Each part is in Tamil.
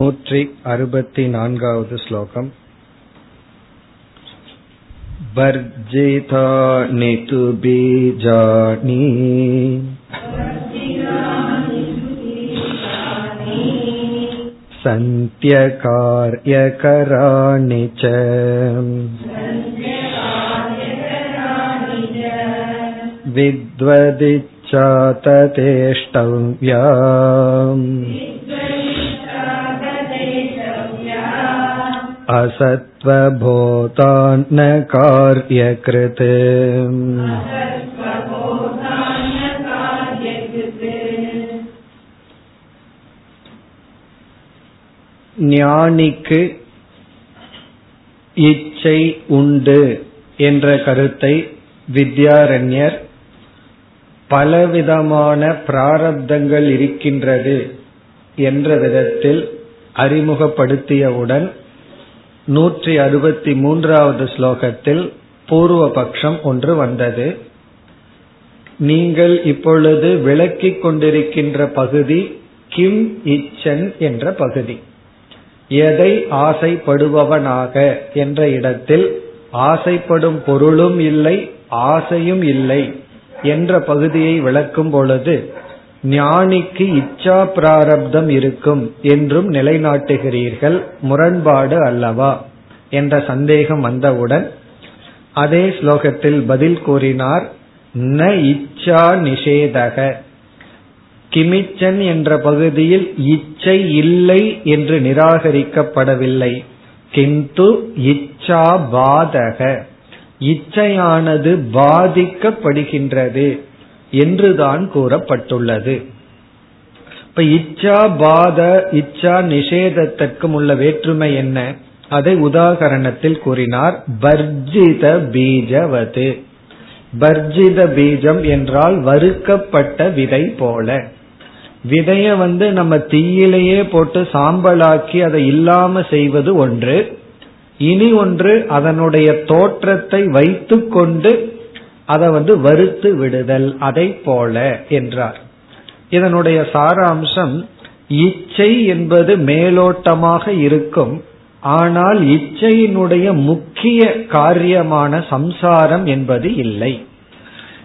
நூற்றி அறுபத்தி ஸ்லோகம் वर्जितानि तु बीजानि सन्त्यकार्यकराणि च विद्वदिच्छाततेष्टव्या ततेष्टव्या असत्त्वबोधान्न कार्यकृत् ஞானிக்கு இச்சை உண்டு என்ற கருத்தை வித்யாரண்யர் பலவிதமான பிராரப்தங்கள் இருக்கின்றது என்ற விதத்தில் அறிமுகப்படுத்தியவுடன் நூற்றி அறுபத்தி மூன்றாவது ஸ்லோகத்தில் பூர்வ பட்சம் ஒன்று வந்தது. நீங்கள் இப்பொழுது விளக்கிக் கொண்டிருக்கின்ற பகுதி கிம் இச்சன் என்ற பகுதி. எதை ஆசைப்படுபவனாக என்ற இடத்தில் ஆசைப்படும் பொருளும் இல்லை ஆசையும் இல்லை என்ற பகுதியை விளக்கும் பொழுது ஞானிக்கு இச்சா பிராரப்தம் இருக்கும் என்றும் நிலைநாட்டுகிறீர்கள் முரண்பாடு அல்லவா? என்ற சந்தேகம் வந்தவுடன் அதே ஸ்லோகத்தில் பதில் கூறினார் ந இச்சா நிஷேதக. கிமிச்சன் என்ற பகுதியில் இச்சை இல்லை என்று நிராகரிக்கப்படவில்லை. கிந்து இச்சா பாதக. இச்சையானது பாதிக்கப்படுகின்றது. என்றுதான் கூறப்பட்டுள்ளது. இப்ப இச்சா பாத இச்சா நிஷேதத்திற்கும் உள்ள வேற்றுமை என்ன? அதை உதாகரணத்தில் கூறினார் பர்ஜித பீஜவது. பர்ஜித பீஜம் என்றால் வறுக்கப்பட்ட விதை போல. விதைய வந்து நம்ம தீயிலேயே போட்டு சாம்பலாக்கி அதை இல்லாம செய்வது ஒன்று. இனி ஒன்று அதனுடைய தோற்றத்தை வைத்துக்கொண்டு அதை வந்து வறுத்து விடுதல் அதை போல என்றார். இதனுடைய சாராம்சம் இச்சை என்பது மேலோட்டமாக இருக்கும் ஆனால் இச்சையினுடைய முக்கிய காரியமான சம்சாரம் என்பது இல்லை.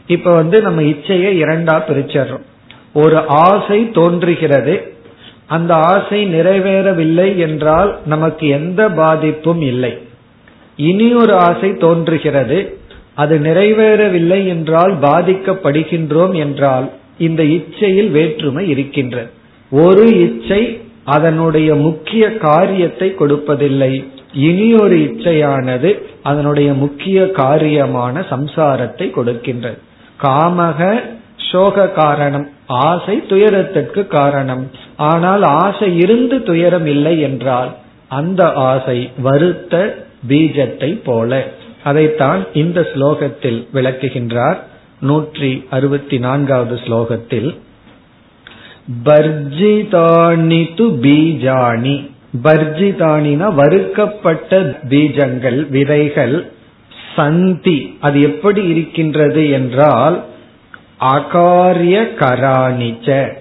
இப்ப வந்து நம்ம இச்சையை இரண்டா பிரிச்சர்றோம் ஒரு ஆசை தோன்றுகிறது அந்த ஆசை நிறைவேறவில்லை என்றால் நமக்கு எந்த பாதிப்பும் இல்லை. இனி ஒரு ஆசை தோன்றுகிறது அது நிறைவேறவில்லை என்றால் பாதிக்கப்படுகின்றோம் என்றால் இந்த இச்சையில் வேற்றுமை இருக்கின்றது ஒரு இச்சை அதனுடைய முக்கிய காரியத்தை கொடுப்பதில்லை. இனி ஒரு இச்சையானது அதனுடைய முக்கிய காரியமான சம்சாரத்தை கொடுக்கின்றது காமக சோக காரணம் ஆசை துயரத்திற்கு காரணம். ஆனால் ஆசை இருந்து துயரம் இல்லை என்றால் அந்த ஆசை வருத்த பீஜத்தை போல. அதைத்தான் இந்த ஸ்லோகத்தில் விளக்குகின்றார். நூற்றி அறுபத்தி நான்காவது ஸ்லோகத்தில் பர்ஜிதானி து பீஜானி. பர்ஜிதானினா வறுக்கப்பட்ட பீஜங்கள் விதைகள் சந்தி. அது எப்படி இருக்கின்றது என்றால் அகாரிய கராணிச்ச.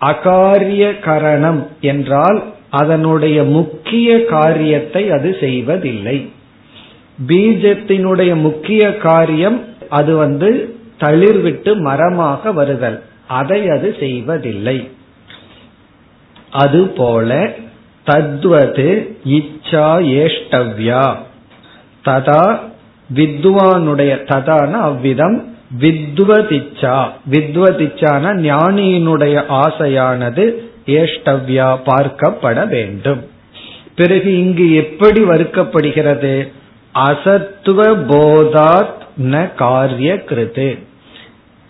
அகாரிய கரணம் என்றால் அதனுடைய முக்கிய காரியத்தை அது செய்வதில்லை. பீஜத்தினுடைய முக்கிய காரியம் அது வந்து தளிர்விட்டு மரமாக வருதல். அதை அது செய்வதில்லை. அதுபோல தத்வது இச்சா ஏஷ்டவ்யா. ததா வித்வானுடைய ததான அவ்விதம் வித்வதிச்சா. வித்வதிச்சான ஞானியினுடைய ஆசையானது ஏஷ்டவ்யா பார்க்கப்பட வேண்டும். பிறகு இங்கு எப்படி வறுக்கப்படுகிறது அசத்துவ போதாத் ந காரிய கிருத்து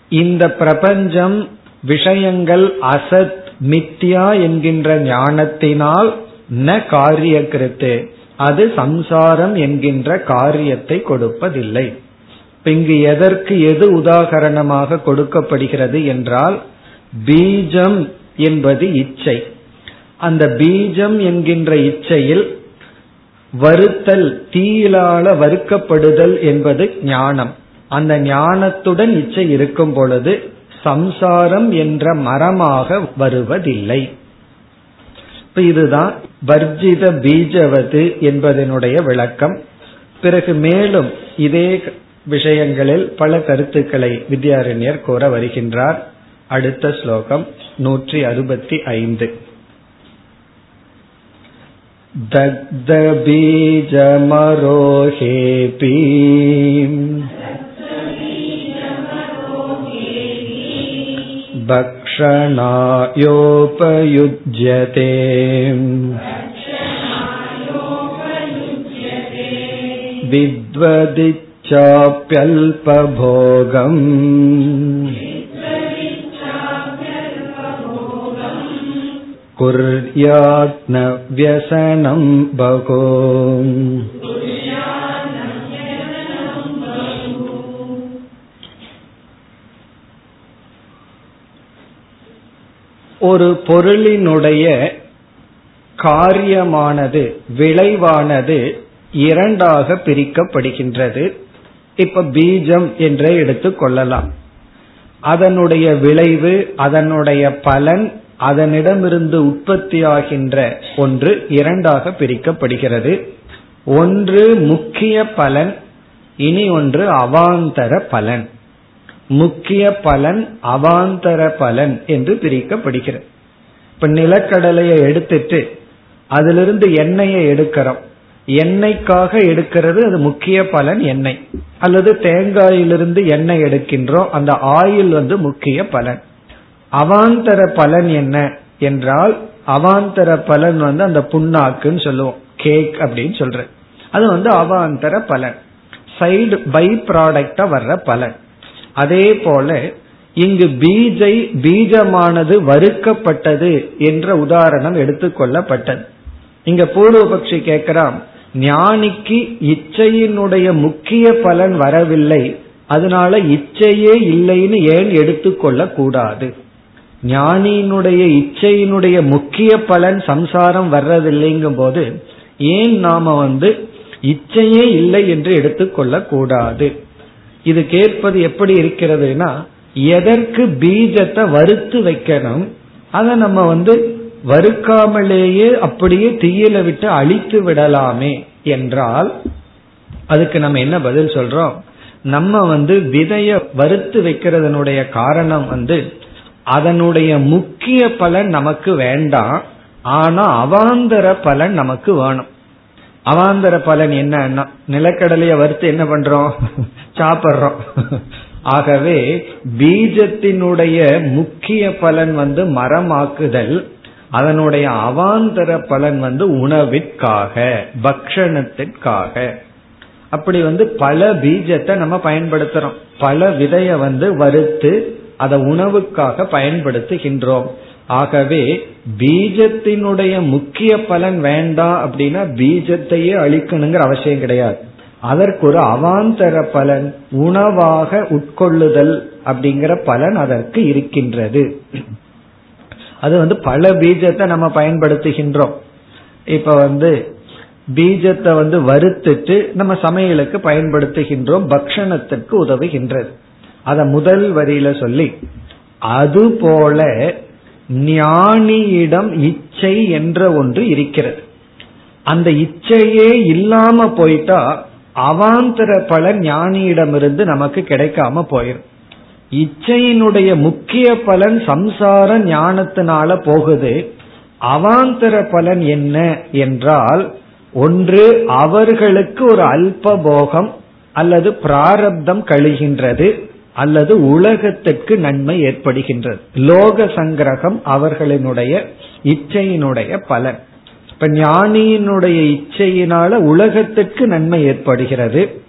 இந்த பிரபஞ்சம் விஷயங்கள் அசத் மித்யா என்கின்ற ஞானத்தினால் ந காரிய கிருத்து அது சம்சாரம் என்கின்ற காரியத்தை கொடுப்பதில்லை. இங்கு எதற்கு எது உதாகரணமாக கொடுக்கப்படுகிறது என்றால் பீஜம் என்பது இச்சை. அந்த பீஜம் என்கின்ற இச்சையில் வருத்தல் தீயிலால வறுக்கப்படுதல் என்பது ஞானம். அந்த ஞானத்துடன் இச்சை இருக்கும் பொழுது சம்சாரம் என்ற மரமாக வருவதில்லை. இதுதான் வர்ஜித பீஜவது என்பதனுடைய விளக்கம். பிறகு மேலும் இதே விஷயங்களில் பல கருத்துக்களை வித்யாரண்யர் கூற வருகின்றார். அடுத்த ஸ்லோகம் நூற்றி அறுபத்தி ஐந்து. दग्धबीजमरोहेऽपि भक्षणायोपयुज्यते विद्वदिच्छाप्यल्पभोगम् कुर्यात् न व्यसनं बहु ஒரு பொருளினுடைய காரியமானது விளைவானது இரண்டாக பிரிக்கப்படுகின்றது இப்ப பீஜம் என்றே எடுத்துக் கொள்ளலாம் அதனுடைய விளைவு அதனுடைய பலன் அதனிடமிருந்து உற்பத்தியாகின்ற ஒன்று இரண்டாக பிரிக்கப்படுகிறது. ஒன்று முக்கிய பலன் இனி ஒன்று அவாந்தர பலன். முக்கிய பலன் அவாந்தர பலன் என்று பிரிக்கப்படுகிறது. இப்ப நிலக்கடலையை எடுத்துட்டு அதிலிருந்து எண்ணெயை எடுக்கிறோம். எண்ணெய்க்காக எடுக்கிறது அது முக்கிய பலன் எண்ணெய். அல்லது தேங்காயிலிருந்து எண்ணெய் எடுக்கின்றோம் அந்த ஆயில் வந்து முக்கிய பலன். அவாந்தர பலன் என்ன என்றால் அவாந்தர பலன் வந்து அந்த புண்ணாக்குன்னு சொல்லுவோம். கேக் அப்படின்னு சொல்ற அது வந்து அவாந்தர பலன். சைடு பை ப்ராடக்டா வர்ற பலன். அதே போல இங்கு பீஜை பீஜமானது வறுக்கப்பட்டது என்ற உதாரணம் எடுத்துக்கொள்ளப்பட்டது இங்க பூர்வபக்ஷி கேட்கிறான் ஞானிக்கு இச்சையினுடைய முக்கிய பலன் வரவில்லை. அதனால இச்சையே இல்லைன்னு ஏன் எடுத்துக்கொள்ள கூடாது? ஞானியினுடைய இச்சையினுடைய முக்கிய பலன் சம்சாரம் வர்றதில்லைங்கும் போது ஏன் நாம வந்து இச்சையே இல்லை என்று எடுத்துக்கொள்ள கூடாது இது கேட்பது எப்படி இருக்கிறதுனா எதற்கு பீஜத்தை வறுத்து வைக்கணும் அதை நம்ம வந்து வறுக்காமலேயே அப்படியே தீயில விட்டு அழித்து விடலாமே என்றால் அதுக்கு நம்ம என்ன பதில் சொல்றோம்? நம்ம வந்து விதைய வறுத்து வைக்கிறதனுடைய காரணம் வந்து அதனுடைய முக்கிய பலன் நமக்கு வேண்டாம். ஆனா அவாந்தர பலன் நமக்கு வேணும். அவாந்தர பலன் என்னன்னா நிலக்கடலைய வறுத்து என்ன பண்றோம்? சாப்பிட்றோம். ஆகவே பீஜத்தினுடைய முக்கிய பலன் வந்து மரமாக்குதல் அதனுடைய அவாந்தர பலன் வந்து உணவிற்காக பக்ஷணத்திற்காக. அப்படி வந்து பல பீஜத்தை நம்ம பயன்படுத்துறோம். பல விதைய வந்து வறுத்து அதை உணவுக்காக பயன்படுத்துகின்றோம். ஆகவே பீஜத்தினுடைய முக்கிய பலன் வேண்டாம் அப்படின்னா பீஜத்தையே அழிக்கணுங்கிற அவசியம் கிடையாது. அதற்கு ஒரு அவாந்தர பலன் உணவாக உட்கொள்ளுதல் அப்படிங்கிற பலன் அதற்கு இருக்கின்றது. அது வந்து பல பீஜத்தை நம்ம பயன்படுத்துகின்றோம். இப்ப வந்து பீஜத்தை வந்து வறுத்துட்டு நம்ம சமையலுக்கு பயன்படுத்துகின்றோம் பக்ஷணத்திற்கு உதவுகின்றது. அத முதல் வரியில சொல்லி அதுபோல ஞானியிடம் இச்சை என்ற ஒன்று இருக்கிறது. அந்த இச்சையே இல்லாம போயிட்டா அவாந்தர பலன் ஞானியிடமிருந்து நமக்கு கிடைக்காம போயிடும் இச்சையினுடைய முக்கிய பலன் சம்சார ஞானத்தினால போகுது. அவாந்தர பலன் என்ன என்றால் ஒன்று அவர்களுக்கு ஒரு அல்ப போகம் அல்லது பிராரப்தம் கழிகின்றது. அல்லது உலகத்திற்கு நன்மை ஏற்படுகின்றது. லோக சங்கிரகம் அவர்களினுடைய இச்சையினுடைய பலன். இப்ப ஞானியினுடைய இச்சையினால உலகத்திற்கு நன்மை ஏற்படுகிறது.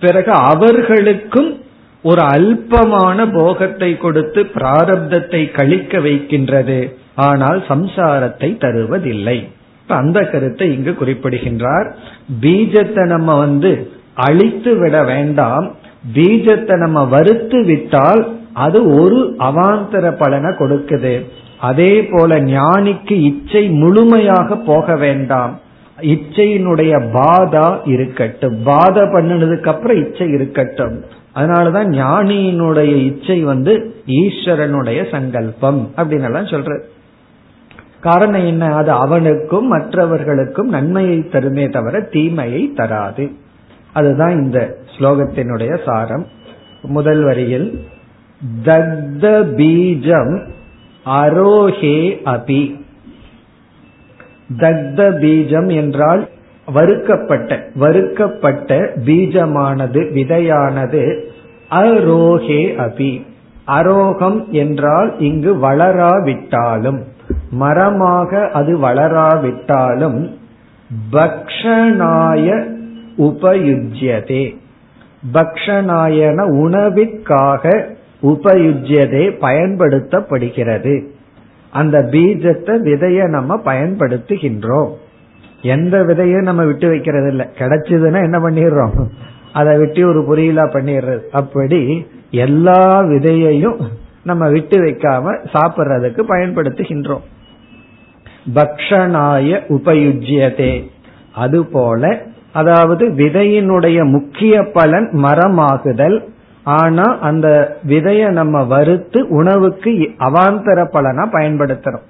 பிறகு அவர்களுக்கும் ஒரு அல்பமான போகத்தை கொடுத்து பிராரப்தத்தை கழிக்க வைக்கின்றது. ஆனால் சம்சாரத்தை தருவதில்லை. அந்த கருத்தை இங்கு குறிப்பிடுகின்றார். பீஜத்தை நம்ம வந்து அழித்து விட வேண்டாம். பீஜத்தை நம்ம வறுத்து விட்டால் அது ஒரு அவாந்தர பலனை கொடுக்குது. அதே போல ஞானிக்கு இச்சை முழுமையாக போக வேண்டாம். இச்சையினுடைய பாதா இருக்கட்டும். பாத பண்ணினதுக்கு அப்புறம் இச்சை இருக்கட்டும். அதனாலதான் ஞானியினுடைய இச்சை வந்து ஈஸ்வரனுடைய சங்கல்பம் அப்படின்னு எல்லாம் சொல்ற. காரணம் என்ன? அது அவனுக்கும் மற்றவர்களுக்கும் நன்மையை தருமே தவிர தீமையை தராது. அதுதான் இந்த ஸ்லோகத்தினுடைய சாரம். முதல் வரியில் தக்த பீஜம் அரோஹே அபி. தக்த பீஜம் என்றால் வறுக்கப்பட்ட வறுக்கப்பட்ட பீஜமானது விதையானது அரோஹே அபி. அரோகம் என்றால் இங்கு வளராவிட்டாலும் மரமாக அது வளராவிட்டாலும் பக்ஷனாய உபயுஜ்யதே. பக்ஷனாயன உணவிற்காக உபயுஜ்யதே பயன்படுத்தப்படுகிறது. அந்த பீஜத்தை விதைய நம்ம பயன்படுத்துகின்றோம். எந்த விதையும் நம்ம விட்டு வைக்கிறது இல்லை கிடைச்சதுன்னா என்ன பண்ணிடுறோம்? அதை விட்டு ஒரு பொரியலா பண்ணிடுறது. அப்படி எல்லா விதையையும் நம்ம விட்டு வைக்காம சாப்பிட்றதுக்கு பயன்படுத்துகின்றோம். பக்ஷனாய உபயுஜ்யதே. அதுபோல அதாவது விதையினுடைய முக்கிய பலன் மரமாகுதல். ஆனா அந்த விதைய நம்ம வறுத்து உணவுக்கு அவாந்தர பலனா பயன்படுத்துறோம்.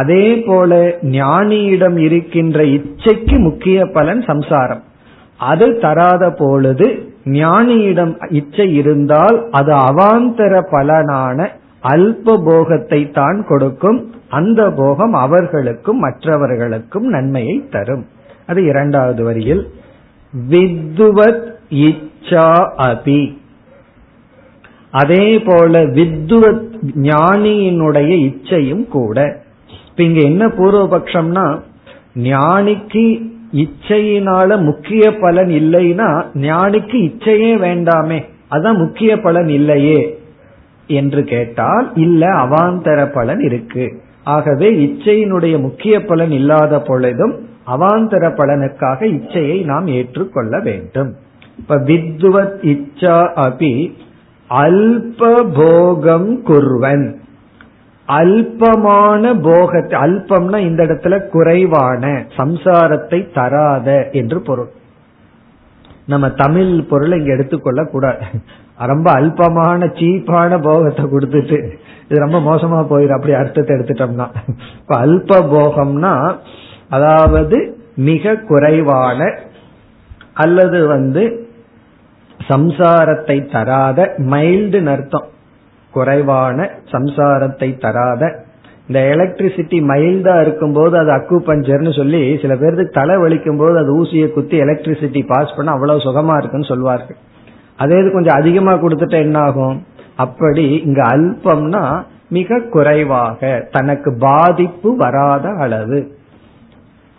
அதே போல ஞானியிடம் இருக்கின்ற இச்சைக்கு முக்கிய பலன் சம்சாரம். அது தராத பொழுது ஞானியிடம் இச்சை இருந்தால் அது அவாந்தர பலனான அல்ப போகத்தை தான் கொடுக்கும். அந்த போகம் அவர்களுக்கும் மற்றவர்களுக்கும் நன்மையை தரும். அது இரண்டாவது வரியில். வித்துவத் இச்சா அபி. அதே போல வித்துவத் ஞானியினுடைய இச்சையும் கூட. இப்ப இங்க என்ன பூர்வபக்ஷம்னா ஞானிக்கு இச்சையினால முக்கிய பலன் இல்லைன்னா ஞானிக்கு இச்சையே வேண்டாமே அதான் முக்கிய பலன் இல்லையே என்று கேட்டால் இல்ல அவாந்தர பலன் இருக்கு. ஆகவே இச்சையினுடைய முக்கிய பலன் இல்லாத பொழுதும் அவாந்தர பலனுக்காக இச்சையை நாம் ஏற்றுக்கொள்ள வேண்டும். இப்ப வித்வத் இச்சா அபி அல்பபோகம் குர்வன். அல்பமான போகத்தை அல்பம்னா இந்த இடத்துல குறைவான சம்சாரத்தை தராத என்று பொருள். நம்ம தமிழ் பொருளை இங்க எடுத்துக்கொள்ள கூடாது. ரொம்ப அல்பமான சீப்பான போகத்தை கொடுத்துட்டு இது ரொம்ப மோசமா போயிடும் அப்படி அர்த்தத்தை எடுத்துட்டோம்னா. இப்ப அல்ப போகம்னா அதாவது மிக குறைவான அல்லது வந்து சம்சாரத்தை தராத மைல்டு அர்த்தம். குறைவான சம்சாரத்தை தராத. இந்த எலக்ட்ரிசிட்டி மைல்டா இருக்கும்போது அது அக்கு பஞ்சர்னு சொல்லி சில பேருக்கு தலை வலிக்கும் போது அது ஊசியை குத்தி எலக்ட்ரிசிட்டி பாஸ் பண்ண அவ்வளவு சுகமா இருக்குன்னு சொல்வார்கள். அதே இது கொஞ்சம் அதிகமா கொடுத்துட்டா என்ன ஆகும்? அப்படி இங்க அல்பம்னா மிக குறைவாக தனக்கு பாதிப்பு வராத அளவு.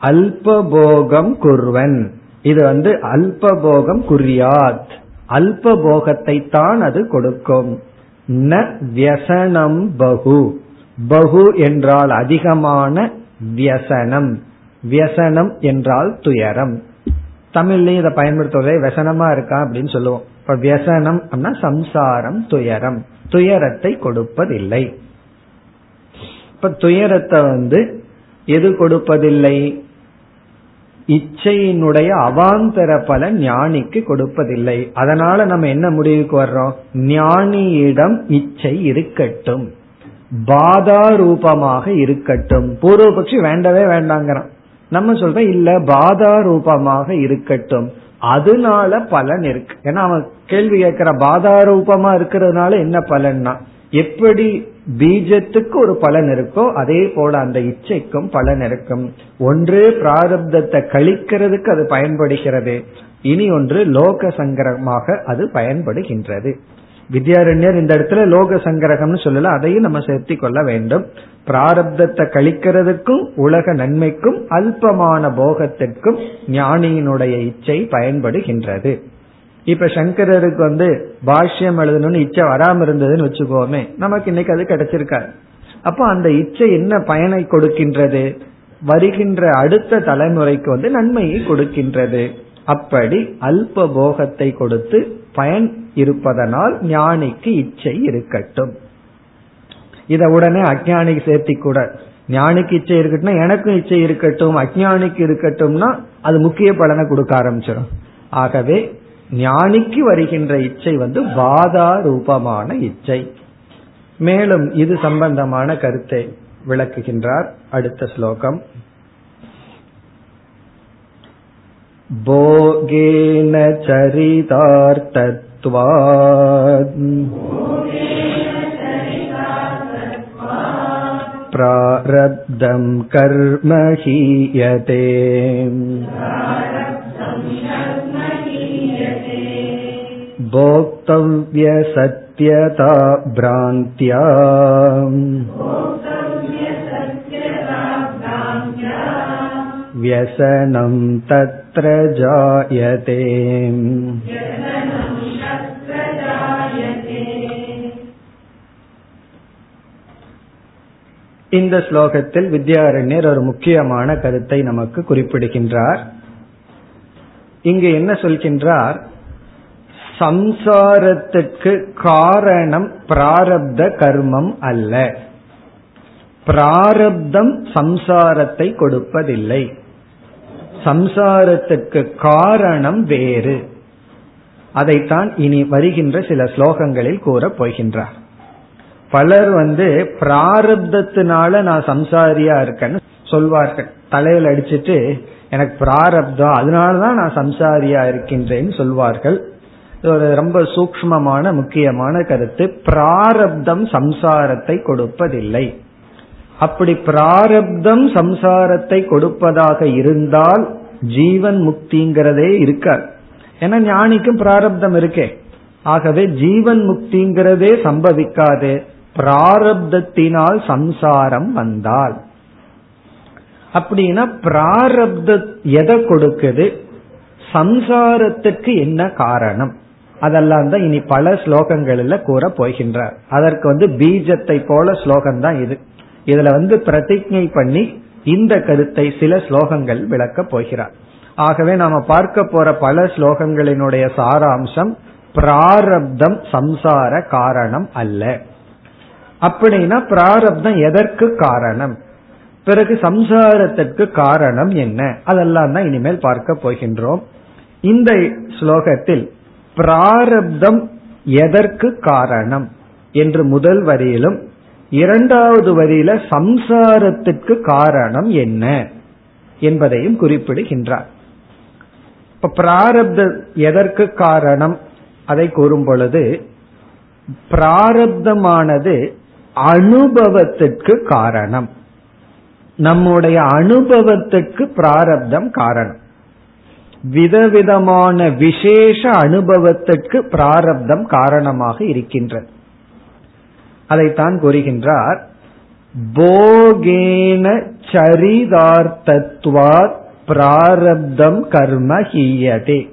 அல்பபோகம் குர்வன். இது வந்து அல்பபோகம் குறியாத் அல்பபோகத்தை தான் அது கொடுக்கும். ந வியசனம் பகு. பகு என்றால் அதிகமான வியசனம். வியசனம் என்றால் துயரம். தமிழ்லயும் இதை பயன்படுத்துவதே வியசனமா இருக்கா அப்படின்னு சொல்லுவோம். இப்ப வியசனம் அப்படின்னா சம்சாரம் துயரம். துயரத்தை கொடுப்பதில்லை. இப்ப துயரத்தை வந்து எது கொடுப்பதில்லை? இச்சையினுடைய அவாந்தர பலன் ஞானிக்கு கொடுப்பதில்லை. அதனால நம்ம என்ன முடிவுக்கு வர்றோம்? ஞானியிடம் இச்சை இருக்கட்டும். பாதா ரூபமாக இருக்கட்டும். பூர்வபக்ஷி வேண்டவே வேண்டாங்கிறான். நம்ம சொல்றோம் இல்ல பாதா ரூபமாக இருக்கட்டும். அதனால பலன் இருக்கு. ஏன்னா அவன் கேள்வி கேட்கிற பாதா ரூபமா இருக்கிறதுனால என்ன பலன்னா? எப்படி பீஜத்துக்கு ஒரு பலன் இருக்கோ அதே போல அந்த இச்சைக்கும் பலன் இருக்கும். ஒன்று பிராரப்தத்தை கழிக்கிறதுக்கு அது பயன்படுகிறது. இனி ஒன்று லோக சங்கரமாக அது பயன்படுகின்றது. வித்யாரண்யர் இந்த இடத்துல லோக சங்கரகம்னு சொல்லல அதையும் நம்ம சேர்த்தி கொள்ள வேண்டும். பிராரப்தத்தை கழிக்கிறதுக்கும் உலக நன்மைக்கும் அல்பமான போகத்திற்கும் ஞானியினுடைய இச்சை பயன்படுகின்றது. இப்ப சங்கரருக்கு வந்து பாஷ்யம் எழுதணும்னு இச்சை வராம இருந்ததுன்னு வச்சுக்கோமே நமக்கு இன்னைக்கு அது கிடைச்சிருக்காரு அப்போ அந்த இச்சை என்ன பயனை கொடுக்கின்றது? வருகின்ற அடுத்த தலைமுறைக்கு வந்து நன்மையை கொடுக்கின்றது. அப்படி அல்ப போகத்தை கொடுத்து பயன் இருப்பதனால் ஞானிக்கு இச்சை இருக்கட்டும். இத உடனே அஜானிக்கு சேர்த்தி கூட ஞானிக்கு இச்சை இருக்கட்டும் எனக்கும் இச்சை இருக்கட்டும் அஜானிக்கு இருக்கட்டும்னா அது முக்கிய பலனை கொடுக்க ஆரம்பிச்சிடும் ஆகவே ஞானிக்கு வருகின்ற இச்சை வந்து பாதா ரூபமான இச்சை மேலும் இது சம்பந்தமான கருத்தை விளக்குகின்றார் அடுத்த ஸ்லோகம் भोगेन चरितार्थत्वात् प्रारब्धं कर्म हीयते भोक्तव्यसत्यता भ्रान्त्या व्यसनं तत्र जायते இந்த ஸ்லோகத்தில் வித்யாரண்யர் ஒரு முக்கியமான கருத்தை நமக்கு குறிப்பிடுகின்றார் இங்கு என்ன சொல்கின்றார் சம்சாரத்துக்கு காரணம் பிராரப்த கர்மம் அல்ல. பிராரப்தம் சம்சாரத்தை கொடுப்பதில்லை. சம்சாரத்துக்கு காரணம் வேறு. அதைத்தான் இனி வருகின்ற சில ஸ்லோகங்களில் கூறப் போகின்றார். பலர் வந்து பிராரப்தத்தினால நான் சம்சாரியா இருக்கேன்னு சொல்வார்கள். தலையில் அடிச்சிட்டு எனக்கு பிராரப்தம் அதனாலதான் நான் சம்சாரியா இருக்கின்றேன்னு சொல்வார்கள். ஒரு ரொம்ப சூக்மமான முக்கியமான கருத்து பிராரப்தம் சம்சாரத்தை கொடுப்பதில்லை. அப்படி பிராரப்தம் சம்சாரத்தை கொடுப்பதாக இருந்தால் ஜீவன் முக்திங்கிறதே இருக்காது. ஏன்னா ஞானிக்கும் பிராரப்தம் இருக்கே. ஆகவே ஜீவன் முக்திங்கிறதே சம்பவிக்காது. பிராரப்தத்தினால் சம்சாரம் வந்தால். அப்படின்னா பிராரப்த எதை கொடுக்குது? சம்சாரத்துக்கு என்ன காரணம்? அதெல்லாம் தான் இனி பல ஸ்லோகங்களில் கூற போகின்றார் அதற்கு வந்து பீஜத்தை போல ஸ்லோகம் தான் இது. இதுல வந்து பிரதிஜை பண்ணி இந்த கருத்தை சில ஸ்லோகங்கள் விளக்க போகிறார். ஆகவே நாம பார்க்க போற பல ஸ்லோகங்களினுடைய சாராம்சம் பிராரப்தம் சம்சார காரணம் அல்ல. அப்படின்னா பிராரப்தம் எதற்கு காரணம்? பிறகு சம்சாரத்திற்கு காரணம் என்ன? அதெல்லாம் தான் இனிமேல் பார்க்க போகின்றோம். இந்த ஸ்லோகத்தில் பிராரப்தம் எதற்கு காரணம்? என்று முதல் வரியிலும் இரண்டாவது வரியில சம்சாரத்துக்கு காரணம் என்ன? என்பதையும் குறிப்பிடுகின்றார். இப்ப பிராரப்த எதற்கு காரணம்? அதை கூறும் பொழுது பிராரப்தமானது அனுபவத்திற்கு காரணம். நம்முடைய அனுபவத்திற்கு பிராரப்தம் காரணம். விதவிதமான விசேஷ அனுபவத்திற்கு பிராரப்தம் காரணமாக இருக்கின்றது. அதைத்தான் கூறுகின்றார் போகேன சரிதார்த்தத்வாத் பிராரப்தம் கர்ம ஹீயதே.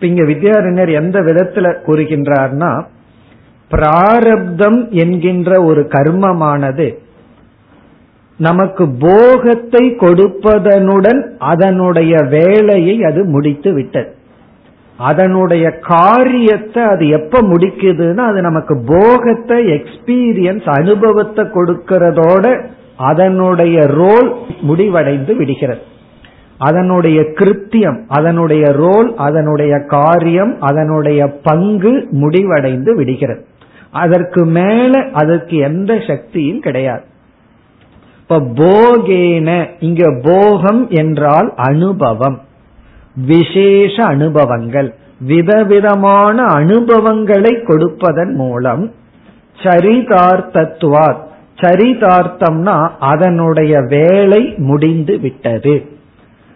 இங்க வித்யாரண்யர் எந்த விதத்துல கூறுகின்றார்னா பிராரப்தம் என்கின்ற ஒரு கர்மமானது நமக்கு போகத்தை கொடுப்பதனுடன் அதனுடைய வேலையை அது முடித்து விட்டது. அதனுடைய காரியத்தை அது எப்ப முடிக்குதுன்னா அது நமக்கு போகத்தை எக்ஸ்பீரியன்ஸ் அனுபவத்தை கொடுக்கிறதோட அதனுடைய ரோல் முடிவடைந்து விடுகிறது. அதனுடைய கிருத்தியம் அதனுடைய ரோல் அதனுடைய காரியம் அதனுடைய பங்கு முடிவடைந்து விடுகிறது. அதற்கு மேல அதற்கு எந்த சக்தியும் கிடையாது. இப்ப போகேன இங்க போகம் என்றால் அனுபவம். விசேஷ அனுபவங்கள். விதவிதமான அனுபவங்களை கொடுப்பதன் மூலம் சரிதார்த்தத்துவார் சரிதார்த்தம்னா அதனுடைய வேலை முடிந்து விட்டது.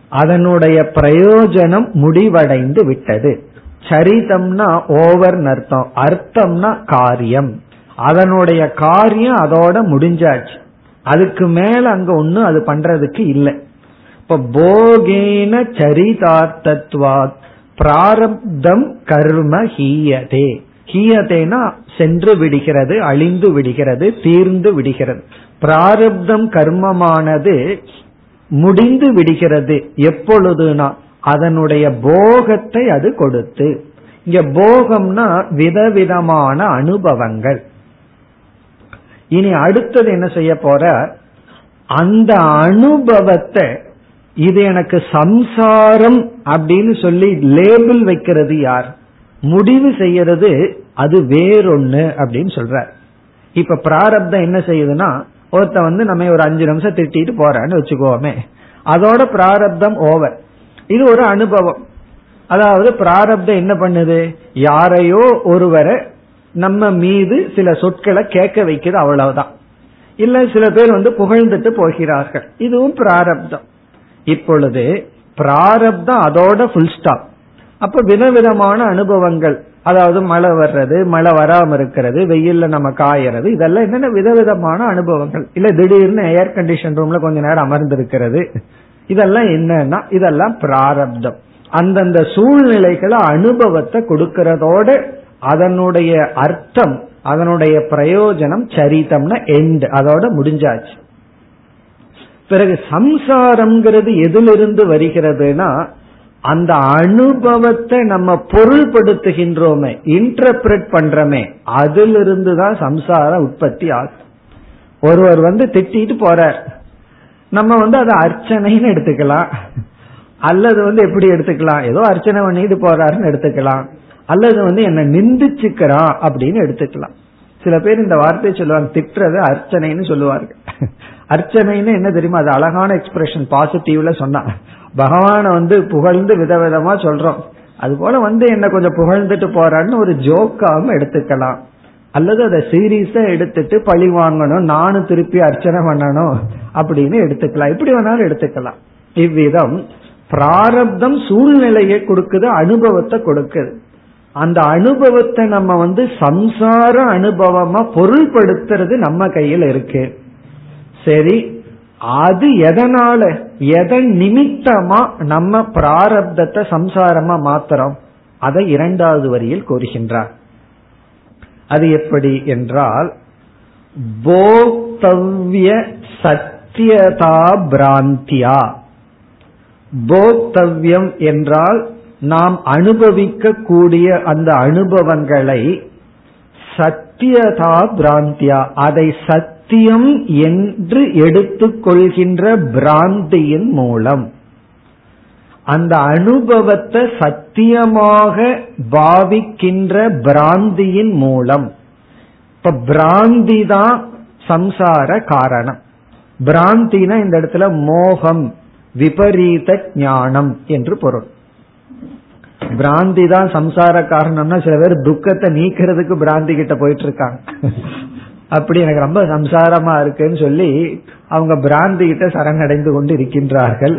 அதனுடைய பிரயோஜனம் முடிவடைந்து விட்டது. சரிதம்னா ஓவர் அர்த்தம் அர்த்தம்னா காரியம். அதனுடைய காரியம் அதோட முடிஞ்சாச்சு. அதுக்கு மேல அங்க ஒன்னும் அது பண்றதுக்கு இல்லை. இப்ப போகேன சரிதார்த்தத்வாத் பிராரப்தம் கர்ம ஹீயதே. ஹீயதேனா சென்று விடுகிறது அழிந்து விடுகிறது தீர்ந்து விடுகிறது. பிராரப்தம் கர்மமானது முடிந்து விடுகிறது எப்பொழுதுனா அதனுடைய போகத்தை அது கொடுத்து. இங்க போகம்னா விதவிதமான அனுபவங்கள். இனி அடுத்தது என்ன செய்ய போற? அந்த அனுபவத்தை இது எனக்கு சம்சாரம் அப்படின்னு சொல்லி லேபிள் வைக்கிறது யார்? முடிவு செய்யறது அது வேறொன்னு அப்படின்னு சொல்ற இப்ப பிராரப்தம் என்ன செய்யுதுன்னா ஒருத்த வந்து நம்ம ஒரு அஞ்சு நிமிஷம் திட்டிட்டு போறேன்னு வச்சுக்கோமே. அதோட பிராரப்தம் ஓவர். இது ஒரு அனுபவம். அதாவது பிராரப்தம் என்ன பண்ணுது? யாரையோ ஒருவரை நம்ம மீது சில சொற்களை கேட்க வைக்கிறது அவ்வளவுதான். இல்ல சில பேர் வந்து புகழ்ந்துட்டு போகிறார்கள். இதுவும் பிராரப்தம். இப்பொழுது பிராரப்தம் அதோட ஃபுல் ஸ்டாப் அப்ப விதவிதமான அனுபவங்கள் அதாவது மழை வர்றது மழை வராம இருக்கிறது வெயில்ல நம்ம காயறது இதெல்லாம் என்னென்ன விதவிதமான அனுபவங்கள்? இல்ல திடீர்னு ஏர் கண்டிஷன் ரூம்ல கொஞ்ச நேரம் அமர்ந்திருக்கிறது. இதெல்லாம் என்னன்னா இதெல்லாம் பிராரப்தம். அந்தந்த சூழ்நிலைகளை அனுபவத்தை கொடுக்கறதோட அதனுடைய அர்த்தம் அதனுடைய பிரயோஜனம் சரிதம்னா எண்ட் அதோட முடிஞ்சாச்சு. பிறகு சம்சாரம்ங்கிறது எதிலிருந்து வருகிறதுனா அந்த அனுபவத்தை நம்ம பொருள்படுத்துகின்றோமே இன்டர்பிரட் பண்றோமே அதிலிருந்து தான் சம்சார உற்பத்தி ஆகும் ஒருவர் வந்து திட்டிட்டு போறார். நம்ம வந்து அதை அர்ச்சனைன்னு எடுத்துக்கலாம். அல்லது வந்து எப்படி எடுத்துக்கலாம்? ஏதோ அர்ச்சனை பண்ணிட்டு போறாருன்னு எடுத்துக்கலாம். அல்லது வந்து என்ன நிந்திச்சுக்கிறான் அப்படின்னு எடுத்துக்கலாம். சில பேர் இந்த வார்த்தையை சொல்லுவாங்க திட்டுறது அர்ச்சனைன்னு சொல்லுவார்கள் அர்ச்சனைன்னு என்ன தெரியுமா? அது அழகான எக்ஸ்பிரஷன் பாசிட்டிவ்ல சொன்னா. பகவான வந்து புகழ்ந்து விதவிதமா சொல்றோம். அது போல வந்து என்ன கொஞ்சம் புகழ்ந்துட்டு போறான்னு ஒரு ஜோக்காகவும் எடுத்துக்கலாம். அல்லது அதை சீரியஸா எடுத்துட்டு பழி வாங்கணும் நானும் திருப்பி அர்ச்சனை பண்ணணும் அப்படின்னு எடுத்துக்கலாம். எப்படி வேணாலும் எடுத்துக்கலாம். இவ்விதம் பிராரப்தம் சூழ்நிலையை கொடுக்குது அனுபவத்தை கொடுக்குது. அந்த அனுபவத்தை நம்ம வந்து சம்சார அனுபவமா பொருள்படுத்துறது நம்ம கையில் இருக்கு. சரி அது எதனால எதன் நிமித்தமா நம்ம பிராரப்தத்தை சம்சாரமா மாத்திரம் அதை இரண்டாவது வரியில் கூறுகின்றார். அது எப்படி என்றால் போக்தவ்ய சத்தியதா பிராந்தியா. போக்தவ்யம் என்றால் நாம் அனுபவிக்க கூடிய அந்த அனுபவங்களை சத்தியதா பிராந்தியா அதை சத்தியம் என்று எடுத்துக்கொள்கின்ற பிராந்தியின் மூலம். அந்த அனுபவத்தை சத்தியமாக பாவிக்கின்ற பிராந்தியின் மூலம். இப்ப பிராந்தி தான் சம்சார காரணம். பிராந்தினா இந்த இடத்துல மோகம் விபரீத ஞானம் என்று பொருள். பிராந்தி தான் சம்சார காரணம்னா சில பேர் துக்கத்தை நீக்கிறதுக்கு பிராந்தி கிட்ட போயிட்டு இருக்காங்க அப்படி எனக்கு ரொம்ப சம்சாரமா இருக்குன்னு சொல்லி அவங்க பிராந்தி கிட்ட சரணடைந்து கொண்டு இருக்கின்றார்கள்.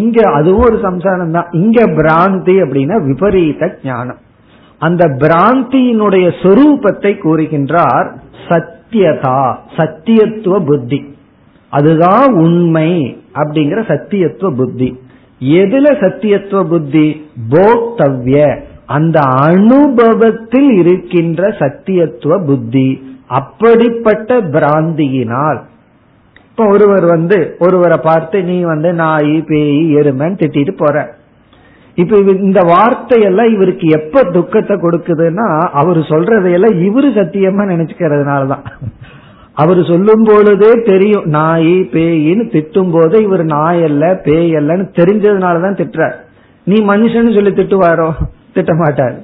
இங்க அதுவும் ஒரு சம்சாரம் தான். இங்க பிராந்தி அப்படின்னா விபரீத ஞானம். அந்த பிராந்தியினுடைய சொரூபத்தை கூறுகின்றார் சத்தியதா சத்தியத்துவ புத்தி. அதுதான் உண்மை அப்படிங்கிற சத்தியத்துவ புத்தி. எதுல சத்தியத்துவ புத்தி? போக்தவ்ய. அந்த அனுபவத்தில் இருக்கின்ற சத்தியத்துவ புத்தி. அப்படிப்பட்ட பிராந்தியினால். இப்ப ஒருவர் வந்து ஒருவரை பார்த்து நீ வந்து நாய் பேய் எருமைன்னு திட்டிட்டு போற. இப்ப இந்த வார்த்தையெல்லாம் இவருக்கு எப்ப துக்கத்தை கொடுக்குதுன்னா அவர் சொல்றதையெல்லாம் இவரு சத்தியமா நினைச்சுக்கிறதுனாலதான். அவர் சொல்லும் பொழுதே தெரியும் நாய் பேயின்னு திட்டும் போது இவர் நாய் அல்ல பேய் அல்லன்னு தெரிஞ்சதுனாலதான் திட்டுறார். நீ மனுஷன்னு சொல்லி திட்டுவாரோ? திட்ட மாட்டார்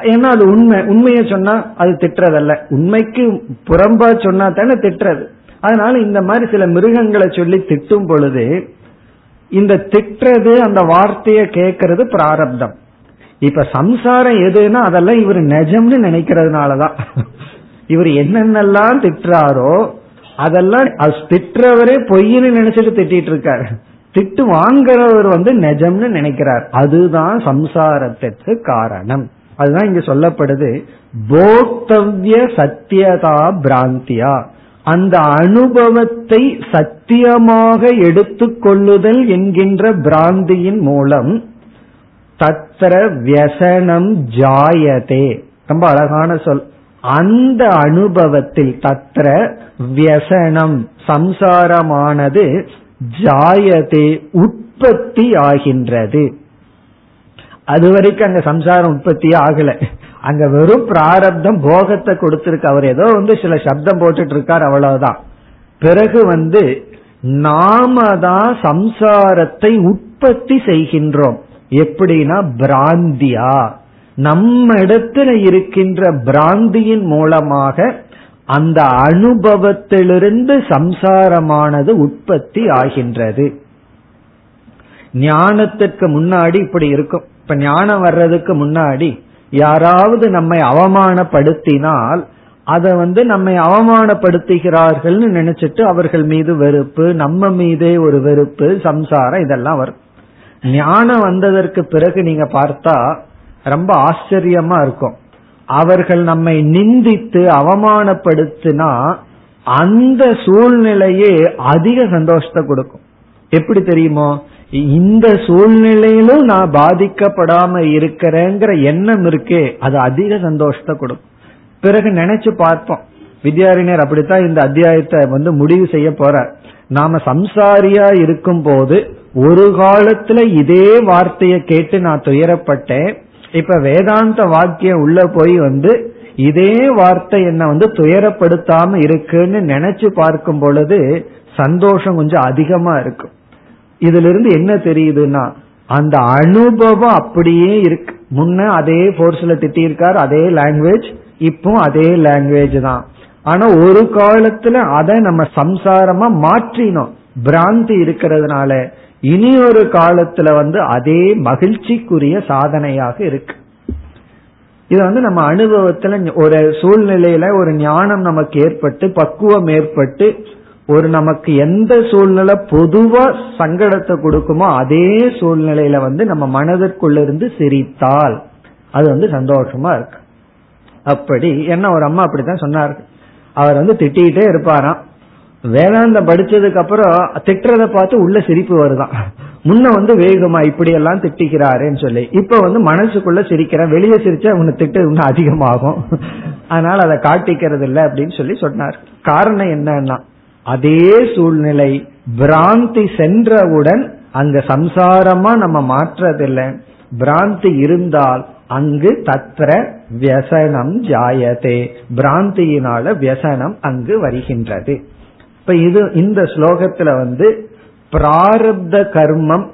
ஏன்னா அது உண்மை. உண்மையை சொன்னா அது திட்டுறதல்ல. உண்மைக்கு புறம்பா சொன்னா தானே திட்டுறது. அதனால இந்த மாதிரி சில மிருகங்களை சொல்லி திட்டும் பொழுது இந்த திட்டுறது அந்த வார்த்தையை கேட்கறது பிராரப்தம். இப்ப சம்சாரம் எதுன்னா அதெல்லாம் இவர் நெஜம்னு நினைக்கிறதுனாலதான். இவர் என்னென்னலாம் திட்டுறாரோ அதெல்லாம் திட்டுறவரே பொய்னு நினைச்சிட்டு திட்டிட்டு இருக்காரு திட்டு வாங்குறவர் வந்து நெஜம்னு நினைக்கிறார். அதுதான் சம்சாரத்திற்கு காரணம். அதுதான் இங்க சொல்லப்படுது. போக்தவ்ய சத்தியதா பிராந்தியா. அந்த அனுபவத்தை சத்தியமாக எடுத்துக்கொள்ளுதல் என்கின்ற பிராந்தியின் மூலம் தத்திர வியசனம் ஜாயதே. ரொம்ப அழகான சொல். அந்த அனுபவத்தில் தத்திர வியசனம் சம்சாரமானது ஜாயதே உற்பத்தி ஆகின்றது. அது வரைக்கும் அங்க சம்சாரம் உற்பத்தியே ஆகல. அங்க வெறும் பிராரப்தம் போகத்தை கொடுத்திருக்கு. அவர் ஏதோ வந்து சில சப்தம் போட்டுட்டு இருக்கார் அவ்வளவுதான். பிறகு வந்து நாம தான் சம்சாரத்தை உற்பத்தி செய்கின்றோம். எப்படின்னா பிராந்தியா. நம்ம இடத்துல இருக்கின்ற பிராந்தியின் மூலமாக அந்த அனுபவத்திலிருந்து சம்சாரமானது உற்பத்தி ஆகின்றது. ஞானத்திற்கு முன்னாடி இப்படி இருக்கும். இப்ப ஞானம் வர்றதுக்கு முன்னாடி யாராவது நம்மை அவமானப்படுத்தினால் அதை வந்து நம்மை அவமானப்படுத்துகிறார்கள் நினைச்சிட்டு அவர்கள் மீது வெறுப்பு நம்ம மீதே ஒரு வெறுப்பு சம்சாரம் இதெல்லாம் வரும். ஞானம் வந்ததற்கு பிறகு நீங்க பார்த்தா ரொம்ப ஆச்சரியமா இருக்கும். அவர்கள் நம்மை நிந்தித்து அவமானப்படுத்தினா அந்த சூழ்நிலையே அதிக சந்தோஷத்தை கொடுக்கும். எப்படி தெரியுமோ? இந்த சூழ்நிலையிலும் நான் பாதிக்கப்படாம இருக்கிறேங்கிற எண்ணம் இருக்கே அது அதிக சந்தோஷத்தை கொடுக்கும். பிறகு நினைச்சு பார்ப்போம். வித்யாரிணியர் அப்படித்தான் இந்த அத்தியாயத்தை வந்து முடிவு செய்ய போறார். நாம சம்சாரியா இருக்கும் போது ஒரு காலத்துல இதே வார்த்தையை கேட்டு நான் துயரப்பட்டேன். இப்ப வேதாந்த வாக்கியம் உள்ள போய் வந்து இதே வார்த்தை என்ன வந்து துயரப்படுத்தாம இருக்குன்னு நினைச்சு பார்க்கும் பொழுது சந்தோஷம் கொஞ்சம் அதிகமா இருக்கும். இதுல இருந்து என்ன தெரியுதுன்னா அந்த அனுபவம் அப்படியே இருக்கு. முன்ன அதே போர்ஸ்ல திட்டிருக்கார் அதே லாங்குவேஜ் இப்போ அதே லாங்குவேஜ் தான். ஆனா ஒரு காலத்துல அதை நம்ம சம்சாரமா மாற்றினோம். பிராந்தி இருக்கிறதுனால இனி ஒரு காலத்துல வந்து அதே மகிழ்ச்சிக்குரிய சாதனையாக இருக்கு. இது வந்து நம்ம அனுபவத்துல ஒரு சூழ்நிலையில ஒரு ஞானம் நமக்கு ஏற்பட்டு பக்குவம் ஏற்பட்டு ஒரு நமக்கு எந்த சூழ்நிலை பொதுவா சங்கடத்தை கொடுக்குமோ அதே சூழ்நிலையில வந்து நம்ம மனதிற்குள்ள இருந்து சிரித்தால் அது வந்து சந்தோஷமா இருக்கு. அப்படி என்ன ஒரு அம்மா அப்படித்தான் சொன்னார் அவர் வந்து திட்டிகிட்டே இருப்பாராம். வேதாந்தம் படிச்சதுக்கு அப்புறம் திட்டுறத பார்த்து உள்ள சிரிப்பு வருதான். முன்ன வந்து வேகமா இப்படி எல்லாம் திட்டிக்கிறாருன்னு சொல்லி. இப்ப வந்து மனசுக்குள்ள சிரிக்கிறேன். வெளியே சிரிச்சா உன்னை திட்டு இன்னும் அதிகமாகும். அதனால அதை காட்டிக்கிறது இல்லை அப்படின்னு சொல்லி சொன்னார். காரணம் என்னன்னா அதே சூழ்நிலை பிராந்தி சென்றவுடன் அங்க சம்சாரமா நம்ம மாற்றதில்லை. பிராந்தி இருந்தால் அங்கு தத்ர வியசனம் ஜாயதே. பிராந்தியினால வியசனம் அங்கு வருகின்றது. இப்ப இது இந்த ஸ்லோகத்துல வந்து பிராரப்த கர்மம்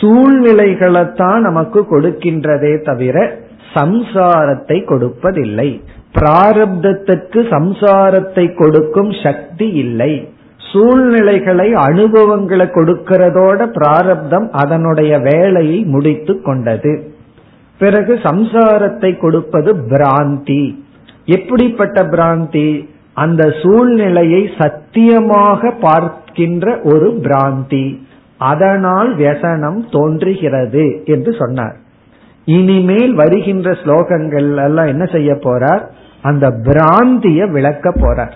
சூழ்நிலைகளைத்தான் நமக்கு கொடுக்கின்றதே தவிர சம்சாரத்தை கொடுப்பதில்லை. பிராரப்தத்துக்கு சம்சாரத்தை கொடுக்கும் சக்தி இல்லை. சூழ்நிலைகளை அனுபவங்களை கொடுக்கிறதோட பிராரப்தம் அதனுடைய வேலையை முடித்து கொண்டது. பிறகு சம்சாரத்தை கொடுப்பது பிராந்தி. எப்படிப்பட்ட பிராந்தி? அந்த சூழ்நிலையை சத்தியமாக பார்க்கின்ற ஒரு பிராந்தி. அதனால் வியசனம் தோன்றுகிறது என்று சொன்னார். இனிமேல் வருகின்ற ஸ்லோகங்கள் எல்லாம் என்ன செய்ய போறார்? அந்த பிராந்திய விளக்க போறார்.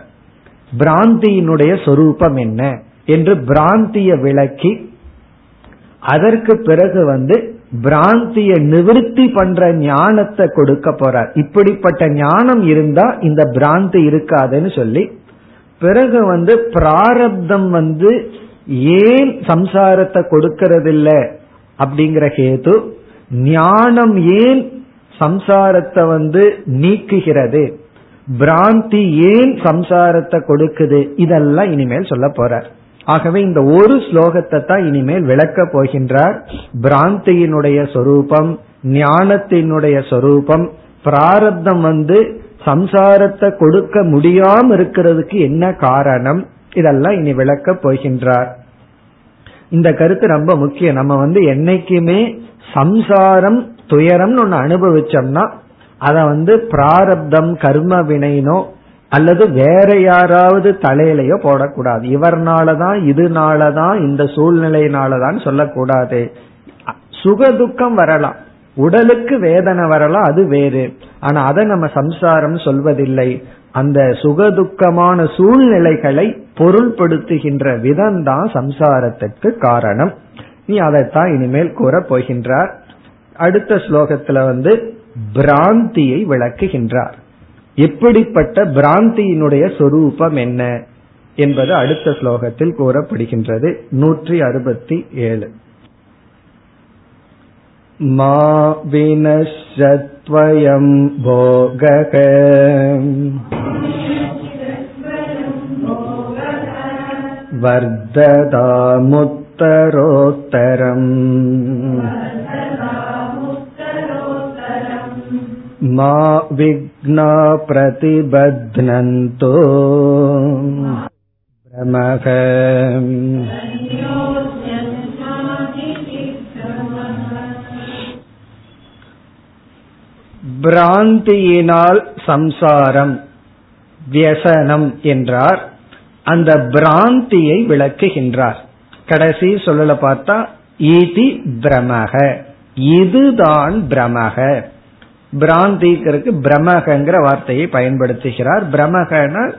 பிராந்தியினுடைய சொரூபம் என்ன? என்று பிராந்திய விளக்கி அதற்கு பிறகு வந்து பிராந்திய நிவிருத்தி பண்ற ஞானத்தை கொடுக்க போறார். இப்படிப்பட்ட ஞானம் இருந்தா இந்த பிராந்தி இருக்காதுன்னு சொல்லி பிறகு வந்து பிராரப்தம் வந்து ஏன் சம்சாரத்தை கொடுக்கறதில்ல அப்படிங்கிற கேது ஞானம் ஏன் சம்சாரத்தை வந்து நீக்குகிறது பிராந்தி ஏன் சம்சாரத்தை கொடுக்குது இதெல்லாம் இனிமேல் சொல்ல போறார். ஆகவே இந்த ஒரு ஸ்லோகத்தை தான் இனிமேல் விளக்க போகின்றார். பிராந்தியினுடைய சொரூபம் ஞானத்தினுடைய சொரூபம் பிராரப்தம் வந்து சம்சாரத்தை கொடுக்க முடியாம இருக்கிறதுக்கு என்ன காரணம்? இதெல்லாம் இனி விளக்க போகின்றார். இந்த கருத்து ரொம்ப முக்கியம். நம்ம வந்து என்னைக்குமே சம்சாரம் துயரம்னு ஒன்னு அனுபவிச்சோம்னா அத வந்து பிராரப்தம் கர்ம வினைனோ அல்லது வேற யாராவது தலையிலையோ போடக்கூடாது. இவர்னாலதான் இதுனாலதான் இந்த சூழ்நிலையினாலதான் சொல்லக்கூடாது. சுக துக்கம் வரலாம். உடலுக்கு வேதனை வரலாம் அது வேறு. ஆனா அதை நம்ம சம்சாரம் சொல்வதில்லை. அந்த சுகதுக்கமான சூழ்நிலைகளை பொருள்படுத்துகின்ற விதம்தான் சம்சாரத்துக்கு சம்சாரத்திற்கு காரணம். நீ அதைத்தான் இனிமேல் கூற போகின்றார். அடுத்த ஸ்லோகத்துல வந்து பிராந்தியை விளக்குகின்றார். எப்படிப்பட்ட பிராந்தியினுடைய சொரூபம் என்ன என்பது அடுத்த ஸ்லோகத்தில் கூறப்படுகின்றது நூற்றி அறுபத்தி ஏழு மா வினஷத்வயம் போகக वर्धतामुत्तरोत्तरम् मा विघ्ना प्रतिबध्नन्तो भ्रमः பிராந்தியினால் சம்சாரம் வியசனம் என்றார் அந்த பிராந்தியை விளக்குகின்றார் கடைசி சொல்லல பார்த்தா ஈதி பிரமக இதுதான் பிரமக பிராந்திக்கு பிரமகங்கிற வார்த்தையை பயன்படுத்துகிறார். பிரமகன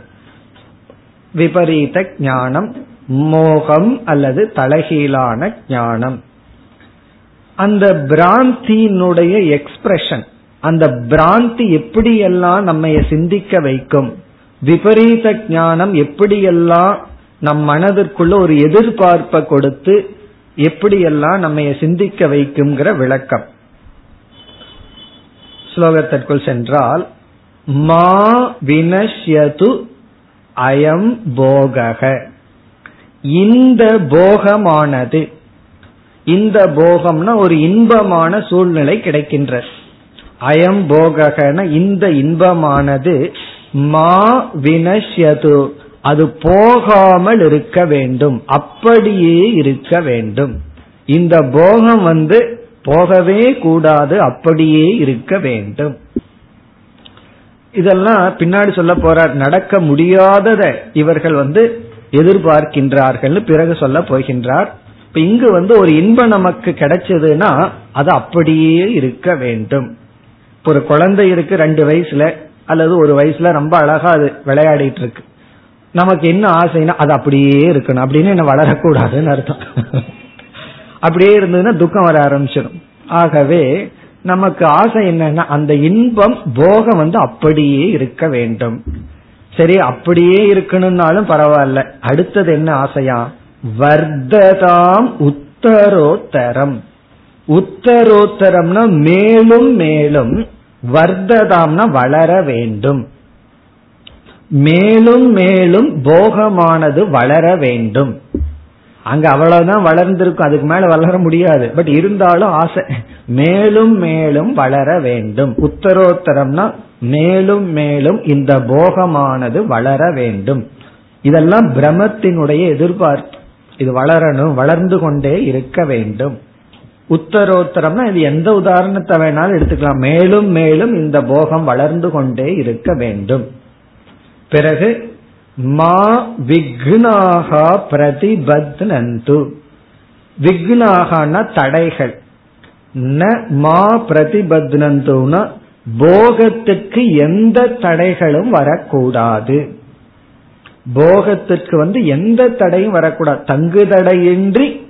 விபரீத ஞானம் மோகம் அல்லது தலைகீழான ஞானம். அந்த பிராந்தியினுடைய எக்ஸ்பிரஷன் அந்த பிராந்தி எப்படியெல்லாம் நம்ம சிந்திக்க வைக்கும் விபரீத ஞானம் எப்படியெல்லாம் நம் மனதிற்குள்ள ஒரு எதிர்பார்ப்பை கொடுத்து எப்படியெல்லாம் நம்ம சிந்திக்க வைக்குங்கிற விளக்கம். ஸ்லோகத்திற்குள் சென்றால் மா வினஷ்யது அயம் போகக. இந்த போகமானது இந்த போகம்னா ஒரு இன்பமான சூழ்நிலை கிடைக்கின்ற. அயம் போகன இந்த இன்பமானது மா வினஷ்யது அது போகாமல் இருக்க வேண்டும் அப்படியே இருக்க வேண்டும். இந்த போகம் வந்து போகவே கூடாது அப்படியே இருக்க வேண்டும். இதெல்லாம் பின்னாடி சொல்ல போறார் நடக்க முடியாதத இவர்கள் வந்து எதிர்பார்க்கின்றார்கள் பிறகு சொல்ல போகின்றார். இப்ப இங்கு வந்து ஒரு இன்பம் நமக்கு கிடைச்சதுன்னா அது அப்படியே இருக்க வேண்டும். ஒரு குழந்தை இருக்கு ரெண்டு வயசுல அல்லது ஒரு வயசுல ரொம்ப அழகா அது விளையாடிட்டு இருக்கு. நமக்கு என்ன ஆசைன்னா அது அப்படியே இருக்கணும். அப்படின்னு என்ன வளரக்கூடாதுன்னு அர்த்தம். அப்படியே இருந்ததுன்னா துக்கம் வர ஆரம்பிச்சிடும். ஆகவே நமக்கு ஆசை என்னன்னா அந்த இன்பம் போகம் வந்து அப்படியே இருக்க வேண்டும். சரி அப்படியே இருக்கணும்னாலும் பரவாயில்ல. அடுத்தது என்ன ஆசையா? வர்த்ததாம் உத்தரோத்தரம். உத்தரோத்தரம்னா மேலும் மேலும் வர்த்ததாம்னா வளர வேண்டும். மேலும் மேலும் போகமானது வளர வேண்டும். அங்க அவ்வளவுதான் வளர்ந்திருக்கும். அதுக்கு மேல வளர முடியாது. பட் இருந்தாலும் ஆசை. மேலும் மேலும் வளர வேண்டும். உத்தரோத்தரம்னா மேலும் மேலும் இந்த போகமானது வளர வேண்டும். இதெல்லாம் பிரமத்தினுடைய எதிர்பார்ப்பு. இது வளரணும் வளர்ந்து கொண்டே இருக்க வேண்டும். உத்தரோத்தரம்னா இது எந்த உதாரணத்தை வேணாலும் எடுத்துக்கலாம். மேலும் மேலும் இந்த போகம் வளர்ந்து கொண்டே இருக்க வேண்டும். பிறகு மா விக்னாகா பிரதிபத்னந்து. விக்னாகனா தடைகள். ந மா பிரதிபத்னந்துனா போகத்துக்கு எந்த தடைகளும் வரக்கூடாது. போகத்திற்கு வந்து எந்த தடையும் வரக்கூடாது. தங்கு தடையின்றி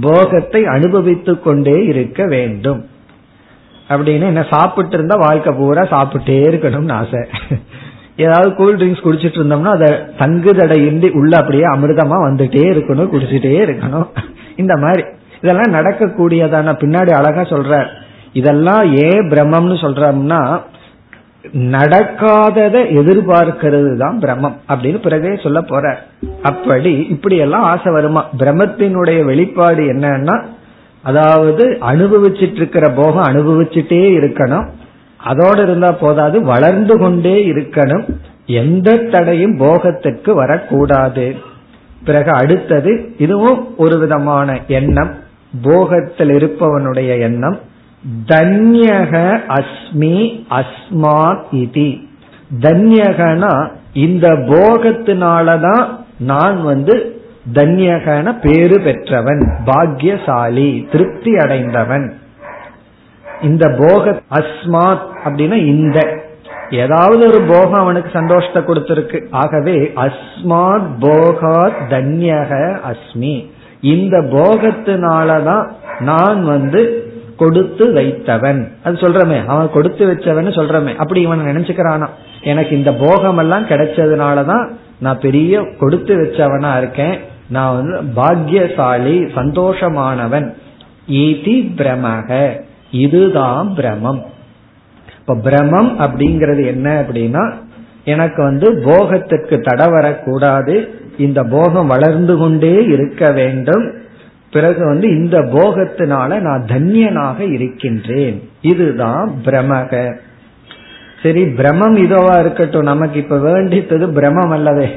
போகத்தை அனுபவித்துக் கொண்டே இருக்க வேண்டும். அப்படின்னு என்ன சாப்பிட்டு இருந்தா வாழ்க்கை பூரா சாப்பிட்டே இருக்கணும்னு ஆசை. ஏதாவது கூல் ட்ரிங்க்ஸ் குடிச்சிட்டு இருந்தோம்னா அதை தங்கு தடையின்றி உள்ள அப்படியே அமிர்தமா வந்துட்டே இருக்கணும் குடிச்சிட்டே இருக்கணும். இந்த மாதிரி. இதெல்லாம் நடக்கக்கூடியதான பின்னாடி அழகா சொல்ற இதெல்லாம் ஏன் பிரம்மம்னு சொல்றோம்னா நடக்காததை எதிர்பார்க்கிறது தான் பிரம்மம் அப்படின்னு பிறகே சொல்ல போற அப்படி இப்படி எல்லாம் ஆசை வருமா? பிரம்மத்தினுடைய வெளிப்பாடு என்னன்னா அதாவது அனுபவிச்சிட்டு இருக்கிற போகம் அனுபவிச்சுட்டே இருக்கணும். அதோடு இருந்தா போதாது வளர்ந்து கொண்டே இருக்கணும். எந்த தடையும் போகத்துக்கு வரக்கூடாது. பிறகு அடுத்தது இதுவும் ஒரு விதமான எண்ணம். போகத்தில் இருப்பவனுடைய எண்ணம். தன்யக அஸ்மி அஸ்மாத் இதி. தன்யகனா இந்த போகத்தினாலதான் நான் வந்து தன்யகன பேரு பெற்றவன் பாக்யசாலி திருப்தி அடைந்தவன். இந்த போக அஸ்மாத் அப்படின்னா இந்த. ஏதாவது ஒரு போகம் அவனுக்கு சந்தோஷத்தை கொடுத்திருக்கு. ஆகவே அஸ்மாத் போகாத் தன்யக அஸ்மி. இந்த போகத்தினாலதான் நான் வந்து கொடுத்து வைத்தவன். அது சொல்றமே அவன் கொடுத்து வச்சவன் சொல்றமே. அப்படி இவன் நினைச்சுக்கிறானா? எனக்கு இந்த போகம் எல்லாம் கிடைச்சதுனாலதான் நான் பெரிய கொடுத்து வச்சவனா இருக்கேன். நான் வந்து பாக்யசாலி சந்தோஷமானவன். ஈதி பிரமக. இதுதான் பிரமம். இப்ப பிரமம் அப்படிங்கிறது என்ன அப்படின்னா எனக்கு வந்து போகத்திற்கு தடை வரக்கூடாது இந்த போகம் வளர்ந்து கொண்டே இருக்க வேண்டும் பிறகு வந்து இந்த போகத்தினால நான் தன்யனாக இருக்கின்றேன். இதுதான் பிரமக. சரி பிரமம் இதுவா இருக்கட்டும் நமக்கு இப்ப வேண்டித்தது பிரமம் அல்லவே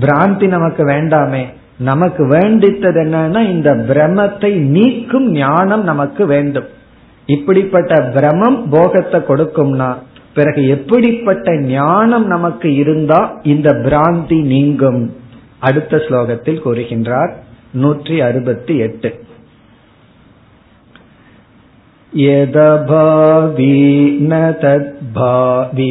பிராந்தி நமக்கு வேண்டாமே. நமக்கு வேண்டித்தது என்னன்னா இந்த பிரமத்தை நீக்கும் ஞானம் நமக்கு வேண்டும். இப்படிப்பட்ட பிரமம் போகத்தை கொடுக்கும்னா பிறகு எப்படிப்பட்ட ஞானம் நமக்கு இருந்தா இந்த பிராந்தி நீங்கும் அடுத்த ஸ்லோகத்தில் கூறுகின்றார் நூற்றி அறுபத்தி எட்டு यदभावी न तद्भावी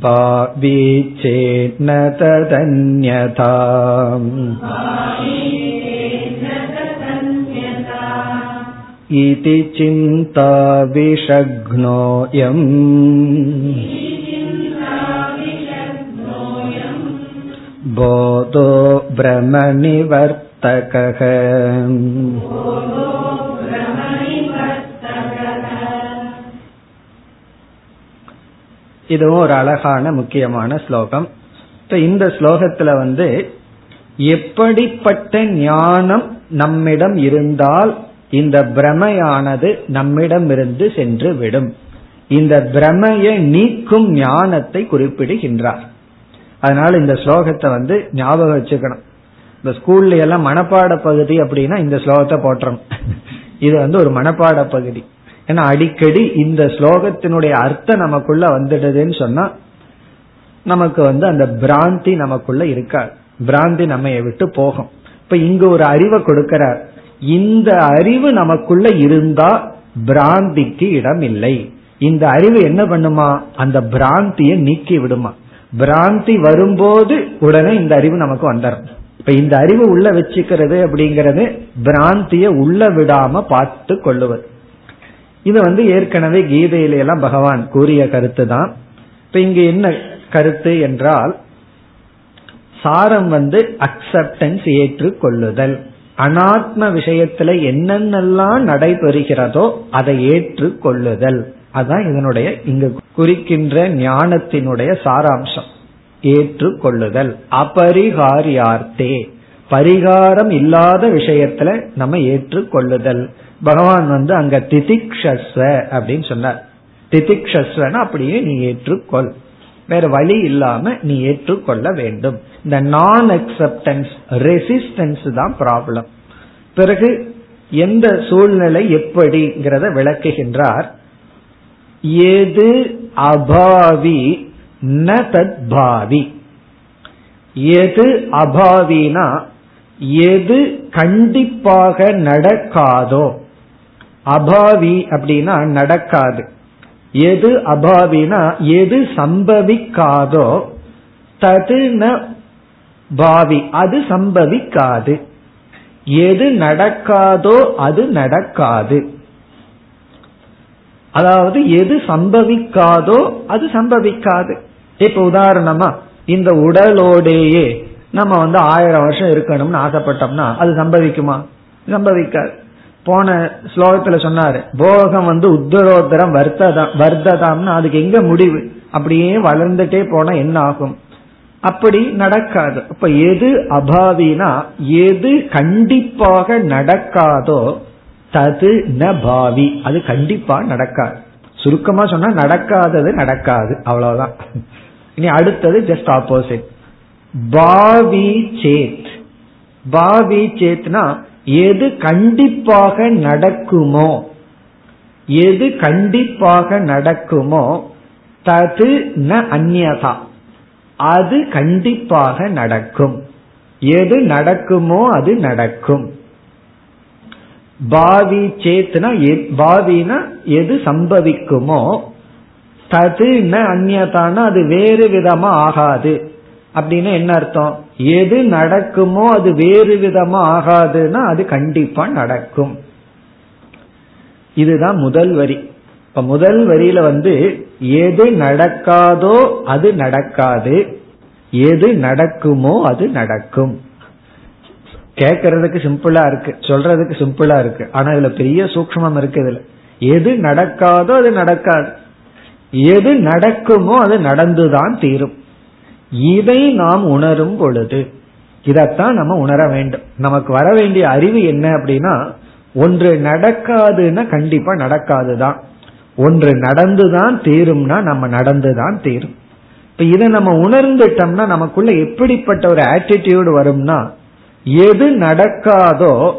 भावी चेन्न तदन्यथा इति चिन्ता विषघ्नोऽयम् बोधो भ्रमनिवर्तकः இதுவும் ஒரு அழகான முக்கியமான ஸ்லோகம் இந்த ஸ்லோகத்துல வந்து எப்படிப்பட்ட ஞானம் நம்மிடம் இருந்தால் இந்த பிரமையானது நம்மிடமிருந்து சென்று விடும் இந்த பிரமையை நீக்கும் ஞானத்தை குறிப்பிடுகின்றார். அதனால இந்த ஸ்லோகத்தை வந்து ஞாபகம் வச்சுக்கணும். இந்த ஸ்கூல்ல எல்லாம் மனப்பாட பகுதி அப்படின்னா இந்த ஸ்லோகத்தை போட்டுறோம் இது வந்து ஒரு மனப்பாட பகுதி. ஏன்னா அடிக்கடி இந்த ஸ்லோகத்தினுடைய அர்த்தம் நமக்குள்ள வந்துடுதுன்னு சொன்னா நமக்கு வந்து அந்த பிராந்தி நமக்குள்ள இருக்காது. பிராந்தி நம்ம விட்டு போகும். இப்ப இங்க ஒரு அறிவை கொடுக்கிறார். இந்த அறிவு நமக்குள்ள இருந்தா பிராந்திக்கு இடம் இல்லை இந்த அறிவு என்ன பண்ணுமா? அந்த பிராந்தியை நீக்கி விடுமா. பிராந்தி வரும்போது உடனே இந்த அறிவு நமக்கு வந்துடும் இப்ப இந்த அறிவு உள்ள வச்சுக்கிறது அப்படிங்கறது பிராந்திய உள்ள விடாம பார்த்து கொள்ளுவது. இது வந்து ஏற்கனவே கீதையில எல்லாம் பகவான் கூறிய கருத்து தான் இப்ப இங்க என்ன கருத்து என்றால் சாரம் வந்து அக்செப்டன்ஸ் ஏற்றுக்கொள்ளுதல். அனாத்ம விஷயத்துல என்னென்னலாம் நடைபெறுகிறதோ அதை ஏற்றுக்கொள்ளுதல். அதான் இதனுடைய இங்கு குறிக்கின்ற ஞானத்தினுடைய சாராம்சம். ஏற்றுக்கொள்ளுதல். அபரிகாரியார்த்தே. பரிகாரம் இல்லாத விஷயத்துல நம்ம ஏற்றுக்கொள்ளுதல். பகவான் வந்து அங்க திதிக்ஷஸ்வ அப்படின்னு சொன்னார். திதிக்ஷஸ்வன அப்படியே நீ ஏற்றுக்கொள். வேற வழி இல்லாம நீ ஏற்றுக்கொள்ள வேண்டும். இந்த நான் அக்செப்டன்ஸ் ரெசிஸ்டன்ஸ் தான் ப்ராப்ளம் பிறகு எந்த சூழ்நிலை எப்படிங்கிறத விளக்குகின்றார். எது அபாவி ந தத்பாவி எது அபாவினா எது கண்டிப்பாக நடக்காதோ. அபாவி அப்படின்னா நடக்காது. எது அபாவினா எது சம்பவிக்காதோ தது ந பாவி அது சம்பவிக்காது. எது நடக்காதோ அது நடக்காது. அதாவது எது சம்பவிக்காதோ அது சம்பவிக்காது. இப்ப உதாரணமா இந்த உடலோடேயே நம்ம வந்து ஆயிரம் வருஷம் இருக்கணும்னு ஆசைப்பட்டோம்னா அது சம்பவிக்குமா? சம்பவிக்காது. போன ஸ்லோகத்துல சொன்னாரு போகம் வந்து உத்தரோத்தரம் வர்த்ததம் வர்த்ததாம்னா அதுக்கு எங்க முடிவு? அப்படியே வளர்ந்துட்டே போனா என்ன ஆகும்? அப்படி நடக்காது. அப்ப எது அபாவினா எது கண்டிப்பாக நடக்காதோ தது ந பாவி. அது கண்டிப்பா நடக்காது. சுருக்கமா சொன்னா நடக்காதது நடக்காது. அவ்வளவுதான். இனி அடுத்தது ஜஸ்ட் ஆப்போசிட் பாவி சேத். பாவி சேத்னா எது கண்டிப்பாக நடக்குமோ எது கண்டிப்பாக நடக்குமோ தது ந அந்நதா. அது கண்டிப்பாக நடக்கும். எது நடக்குமோ அது நடக்கும். பாவி சேத்னா பாவினா எது சம்பவிக்குமோ தது ந அந்நதானா அது வேறு விதமா ஆகாது. அப்படின்னு என்ன அர்த்தம்? எது நடக்குமோ அது வேறு விதமா ஆகாதுன்னா அது கண்டிப்பா நடக்கும். இதுதான் முதல் வரி. இப்ப முதல் வரியில வந்து எது நடக்காதோ அது நடக்காது. எது நடக்குமோ அது நடக்கும். கேக்கிறதுக்கு சிம்பிளா இருக்கு சொல்றதுக்கு சிம்பிளா இருக்கு. ஆனா இதுல பெரிய சூக்மம் இருக்கு இதுல. எது நடக்காதோ அது நடக்காது. எது நடக்குமோ அது நடந்துதான் தீரும். இதை நாம் உணரும் பொழுது இதைத்தான் நம்ம உணர வேண்டும். நமக்கு வர வேண்டிய அறிவு என்ன அப்படின்னா ஒன்று நடக்காதுன்னா கண்டிப்பா நடக்காதுதான். ஒன்று நடந்துதான் தீரும்னா நம்ம நடந்துதான் தீரும். இப்ப இதை நம்ம உணர்ந்துட்டோம்னா நமக்குள்ள எப்படிப்பட்ட ஒரு ஆட்டிடியூடு வரும்னா எது நடக்காதோ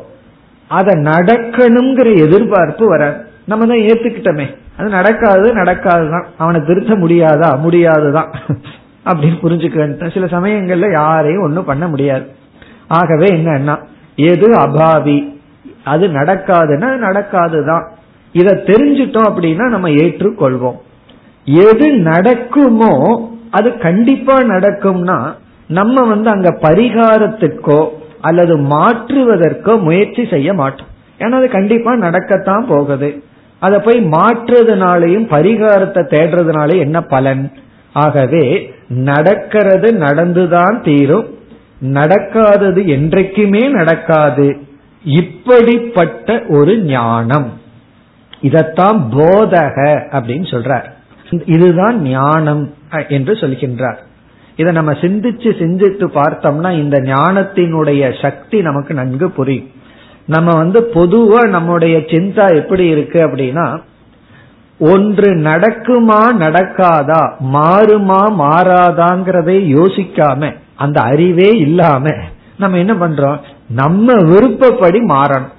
அதை நடக்கணுங்கிற எதிர்பார்ப்பு வராது. நம்ம தான் ஏத்துக்கிட்டோமே. அது நடக்காது நடக்காதுதான். அவனை திருத்த முடியாதா? முடியாதுதான். அப்படின்னு புரிஞ்சுக்க சில சமயங்கள்ல யாரையும் ஒன்னும் பண்ண முடியாது. ஆகவே என்னன்னா எது அபாவி? அது நடக்காதுன்னா நடக்காதுதான். இதை தெரிஞ்சிட்டோம் அப்படின்னா நம்ம ஏற்றுக்கொள்வோம். எது நடக்குமோ அது கண்டிப்பா நடக்கும்னா நம்ம வந்து அங்க பரிகாரத்துக்கோ அல்லது மாற்றுவதற்கோ முயற்சி செய்ய மாட்டோம். ஏன்னா அது கண்டிப்பா நடக்கத்தான் போகுது. அதை போய் மாற்றுறதுனாலையும் பரிகாரத்தை தேடுறதுனால என்ன பலன்? ஆகவே நடக்கிறது நடந்துதான் தீரும். நடக்காதது என்றைக்குமே நடக்காது. இப்படிப்பட்ட ஒரு ஞானம். இதத்தான் போதக அப்படின்னு சொல்றார். இதுதான் ஞானம் என்று சொல்கின்றார். இதை நம்ம சிந்திச்சு சிந்தித்து பார்த்தோம்னா இந்த ஞானத்தினுடைய சக்தி நமக்கு நன்கு புரியும். நம்ம வந்து பொதுவா நம்முடைய சிந்தா எப்படி இருக்கு அப்படின்னா ஒன்று நடக்குமா நடக்காதா மாறுமா மாறாதாங்கிறதை யோசிக்காம அந்த அறிவே இல்லாம நம்ம என்ன பண்றோம்? நம்ம விருப்பப்படி மாறணும்.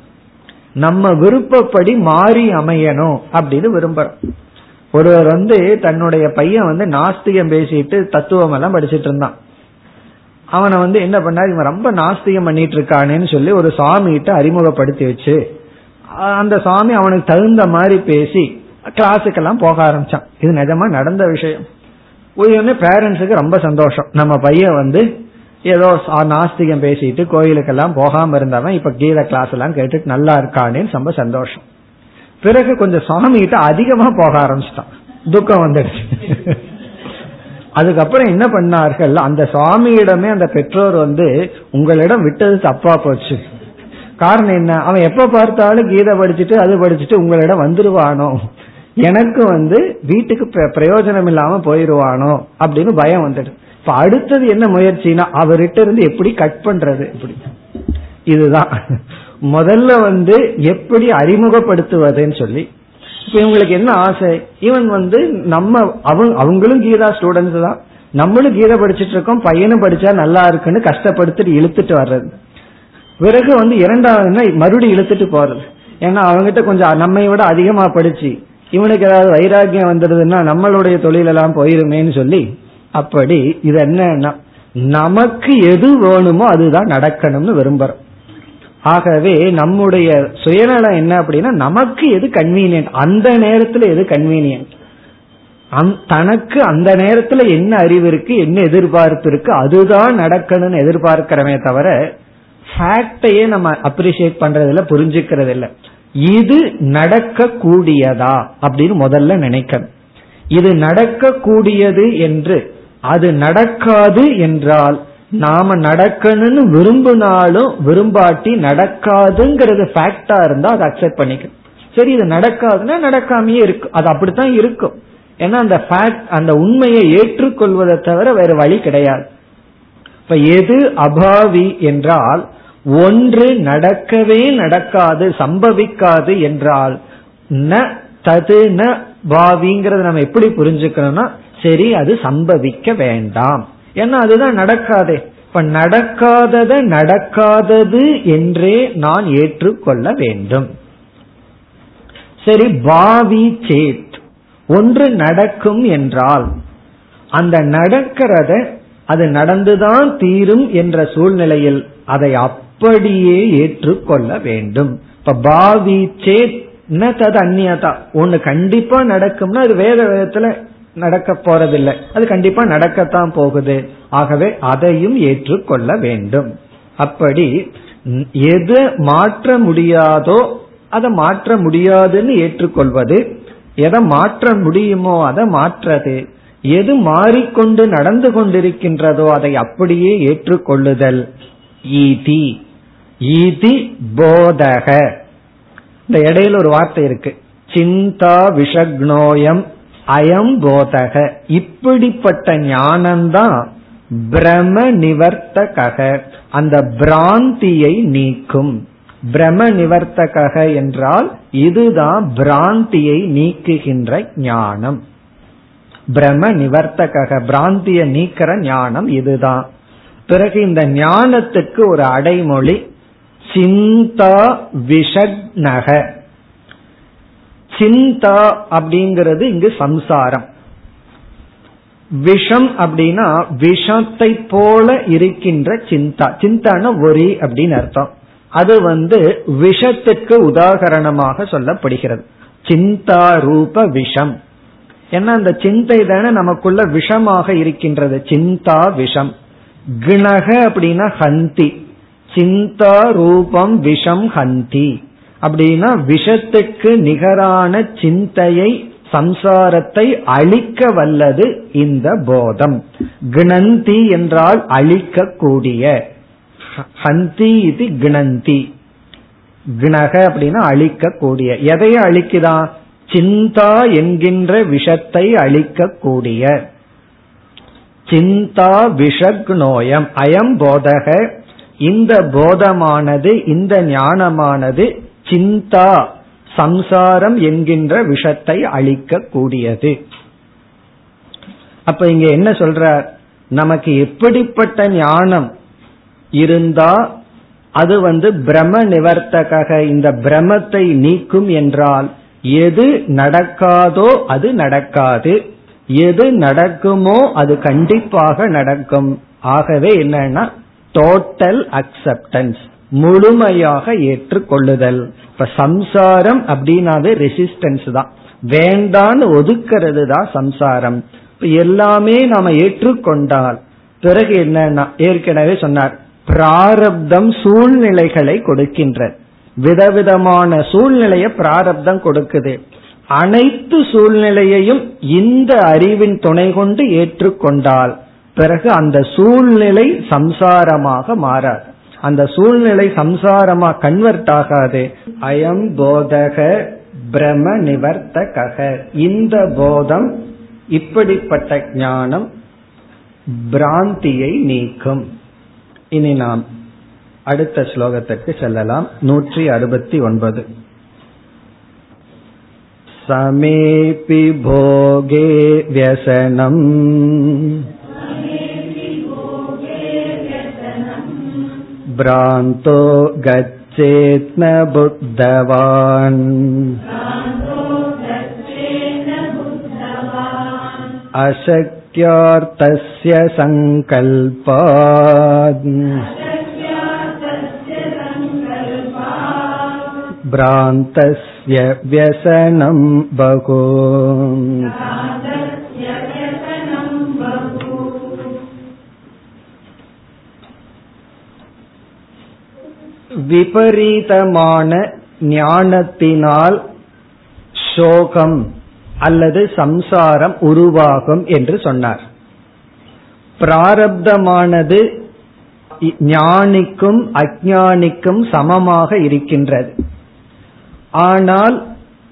நம்ம விருப்பப்படி மாறி அமையணும் அப்படின்னு விரும்புறோம். ஒருவர் வந்து தன்னுடைய பையன் வந்து நாஸ்திகம் பேசிட்டு தத்துவம் எல்லாம் படிச்சிட்டு இருந்தான். அவனை வந்து என்ன பண்ணாரு? இவன் ரொம்ப நாஸ்திகம் பண்ணிட்டு இருக்கானேன்னு சொல்லி ஒரு சாமி கிட்ட அறிமுகப்படுத்தி வச்சு அந்த சாமி அவனுக்கு தகுந்த மாதிரி பேசி கிளாஸுக்கெல்லாம் போக ஆரம்பிச்சான். இது நிஜமா நடந்த விஷயம். உடனே பேரண்ட்ஸுக்கு ரொம்ப சந்தோஷம். நம்ம பையன் வந்து ஏதோ நாஸ்திகம் பேசிட்டு கோயிலுக்கெல்லாம் போகாம இருந்தவன் இப்ப கீத கிளாஸ் எல்லாம் கேட்டுட்டு நல்லா இருக்கானேன்னு ரொம்ப சந்தோஷம். பிறகு கொஞ்சம் சாமி கிட்ட அதிகமா போக ஆரம்பிச்சிட்டான். துக்கம் வந்துடுச்சு. அதுக்கப்புறம் என்ன பண்ணார்கள்? அந்த சுவாமியிடமே அந்த பெற்றோர் வந்து உங்களிடம் விட்டது தப்பா போச்சு. காரணம் என்ன? அவன் எப்ப பார்த்தாலும் கீதை படிச்சுட்டு அது படிச்சுட்டு உங்களிடம் வந்துருவானோ? எனக்கு வந்து வீட்டுக்கு பிரயோஜனம் இல்லாம போயிருவானோ அப்படின்னு பயம் வந்துடும் இப்ப அடுத்தது என்ன முயற்சினா அவர்கிட்ட இருந்து எப்படி கட் பண்றது? இப்படி. இதுதான். முதல்ல வந்து எப்படி அறிமுகப்படுத்துவதுன்னு சொல்லி இப்ப இவங்களுக்கு என்ன ஆசை? இவன் வந்து நம்ம அவங்க அவங்களும் கீதா ஸ்டூடெண்ட்ஸ் தான். நம்மளும் கீதை படிச்சுட்டு இருக்கோம் பையனும் படிச்சா நல்லா இருக்குன்னு கஷ்டப்படுத்திட்டு இழுத்துட்டு வர்றது. பிறகு வந்து இரண்டாவதுன்னா மறுபடியும் இழுத்துட்டு போறது. ஏன்னா அவங்ககிட்ட கொஞ்சம் நம்மை விட அதிகமா படிச்சு இவனுக்கு ஏதாவது வைராக்கியம் வந்துடுதுன்னா நம்மளுடைய தொழிலெல்லாம் போயிருமேன்னு சொல்லி அப்படி இது என்னன்னா நமக்கு எது வேணுமோ அதுதான் நடக்கணும்னு விரும்புறோம். ஆகவே நம்முடைய சுயநலம் என்ன அப்படின்னா நமக்கு எது கன்வீனியன்ட் அந்த நேரத்துல எது கன்வீனியன்ட் தனக்கு அந்த நேரத்துல என்ன அறிவு இருக்கு என்ன எதிர்பார்ப்பு இருக்கு அதுதான் நடக்கணும்னு எதிர்பார்க்கிறமே தவிர ஃபேக்டையே நம்ம அப்ரிசியேட் பண்றதில்ல புரிஞ்சுக்கிறது இல்லை இது நடக்க கூடியதா அப்படின்னு முதல்ல நினைக்கணும். இது நடக்க கூடியது என்று அது நடக்காது என்றால் நாம நடக்கணும்னு விரும்பினாலும் விரும்பாட்டி நடக்காதுங்கிறது ஃபேக்டா இருந்தா அதை அக்செப்ட் பண்ணிக்கணும். சரி இது நடக்காதுன்னா நடக்காமயே இருக்கும் அது அப்படித்தான் இருக்கும். ஏன்னா அந்த ஃபேக்ட் அந்த உண்மையை ஏற்றுக்கொள்வதை தவிர வேற வழி கிடையாது. இப்ப எது அபாவி என்றால் ஒன்று நடக்கவே நடக்காது சம்பவிக்காது என்றால் ந தது ந பாவிங்கிறத நம்ம எப்படி புரிஞ்சுக்கணும்னா சரி அது சம்பவிக்க வேண்டாம். ஏன்னா அதுதான் நடக்காதே. இப்ப நடக்காதத நடக்காதது என்றே நான் ஏற்றுக்கொள்ள வேண்டும். சரி பாவி சேத் ஒன்று நடக்கும் என்றால் அந்த நடக்கிறத அது நடந்துதான் தீரும் என்ற சூழ்நிலையில் அதை அப்படியே ஏற்றுக்கொள்ள வேண்டும். இப்ப பாவி தது அந்நியதா. ஒண்ணு கண்டிப்பா நடக்கும்னா அது வேத விதத்துல நடக்க போறதில்லை. அது கண்டிப்பா நடக்கத்தான் போகுது. ஆகவே அதையும் ஏற்றுக்கொள்ள வேண்டும். அப்படி எது மாற்ற முடியாதோ அதை மாற்ற முடியாதுன்னு ஏற்றுக்கொள்வது எதை மாற்ற முடியுமோ அதை மாற்றது எது மாறிக்கொண்டு நடந்து கொண்டிருக்கின்றதோ அதை அப்படியே ஏற்றுக்கொள்ளுதல். ஈதி. இதி போதக. இந்த இடையில ஒரு வார்த்தை இருக்கு. சிந்தா விஷக்னோயம் அயம் போதக. இப்படிப்பட்ட ஞானம்தான் பிரம நிவர்த்தக அந்த பிராந்தியை நீக்கும். பிரம நிவர்த்தக என்றால் இதுதான் பிராந்தியை நீக்குகின்ற ஞானம். பிரம நிவர்த்தக பிராந்திய நீக்கிற ஞானம் இதுதான். பிறகு இந்த ஞானத்துக்கு ஒரு அடைமொழி சிந்தா விஷக்னக. சிந்தா அப்படிங்கிறது இங்கு சம்சாரம். விஷம் அப்படின்னா விஷத்தை போல இருக்கின்ற சிந்தா. சிந்தான ஒரி அப்படின்னு அர்த்தம். அது வந்து விஷத்துக்கு உதாகரணமாக சொல்லப்படுகிறது. சிந்தா ரூப விஷம். ஏன்னா அந்த சிந்தை தானே நமக்குள்ள விஷமாக இருக்கின்றது. சிந்தா விஷம். கிணக அப்படின்னா ஹந்தி. சிந்தா ரூபம் விஷம் ஹந்தி. அப்படின்னா விஷத்துக்கு நிகரான சிந்தையை சம்சாரத்தை அழிக்க வல்லது இந்த போதம். கிணந்தி என்றால் அழிக்கக்கூடிய. ஹந்தி இது கிணந்தி. கிணக அப்படின்னா அழிக்கக்கூடிய. எதை அழிக்குதான் சிந்தா என்கின்ற விஷத்தை அழிக்கக்கூடிய. சிந்தா விஷக் நோயம் அயம் போதக இந்த போதமானது இந்த ஞானமானது சிந்தா சம்சாரம் என்கின்ற விஷத்தை அழிக்க கூடியது அப்ப இங்க என்ன சொல்றார்? நமக்கு எப்படிப்பட்ட ஞானம் இருந்தா அது வந்து பிரம நிவர்த்தக இந்த பிரமத்தை நீக்கும் என்றால் எது நடக்காதோ அது நடக்காது. எது நடக்குமோ அது கண்டிப்பாக நடக்கும். ஆகவே என்னன்னா டோட்டல் அக்செப்டன்ஸ் முழுமையாக ஏற்றுக்கொள்ளுதல். இப்ப சம்சாரம் அப்படின்னாவே ரெசிஸ்டன்ஸ் தான். வேண்டான்னு ஒதுக்கிறது தான் சம்சாரம் எல்லாமே நாம ஏற்றுக்கொண்டால் பிறகு என்னன்னா ஏற்கனவே சொன்னார் பிராரப்தம் சூழ்நிலைகளை கொடுக்கின்ற. விதவிதமான சூழ்நிலைய பிராரப்தம் கொடுக்குது. அனைத்து சூழ்நிலையையும் இந்த அறிவின் துணை கொண்டு ஏற்றுக்கொண்டால் பிறகு அந்த சூழ்நிலை சம்சாரமாக மாறாது அந்த சூழ்நிலை சம்சாரமா கன்வெர்ட் ஆகாது அயம் போதக பிரம நிவர்த்தக இந்த போதம் இப்படிப்பட்ட ஞானம் பிராந்தியை நீக்கும் இனி நாம் அடுத்த ஸ்லோகத்திற்கு செல்லலாம் நூற்றி அறுபத்தி ஒன்பது சமேபி போகே व्यसनम् भ्रान्तो गच्छेत् न बुद्धवान् अशक्यार्थस्य सङ्कल्पात् भ्रान्तस्य व्यसनं बहु விபரீதமான ஞானத்தினால் சோகம் அல்லது சம்சாரம் உருவாகும் என்று சொன்னார். பிராரப்தமானது ஞானிக்கும் அஜானிக்கும் சமமாக இருக்கின்றது. ஆனால்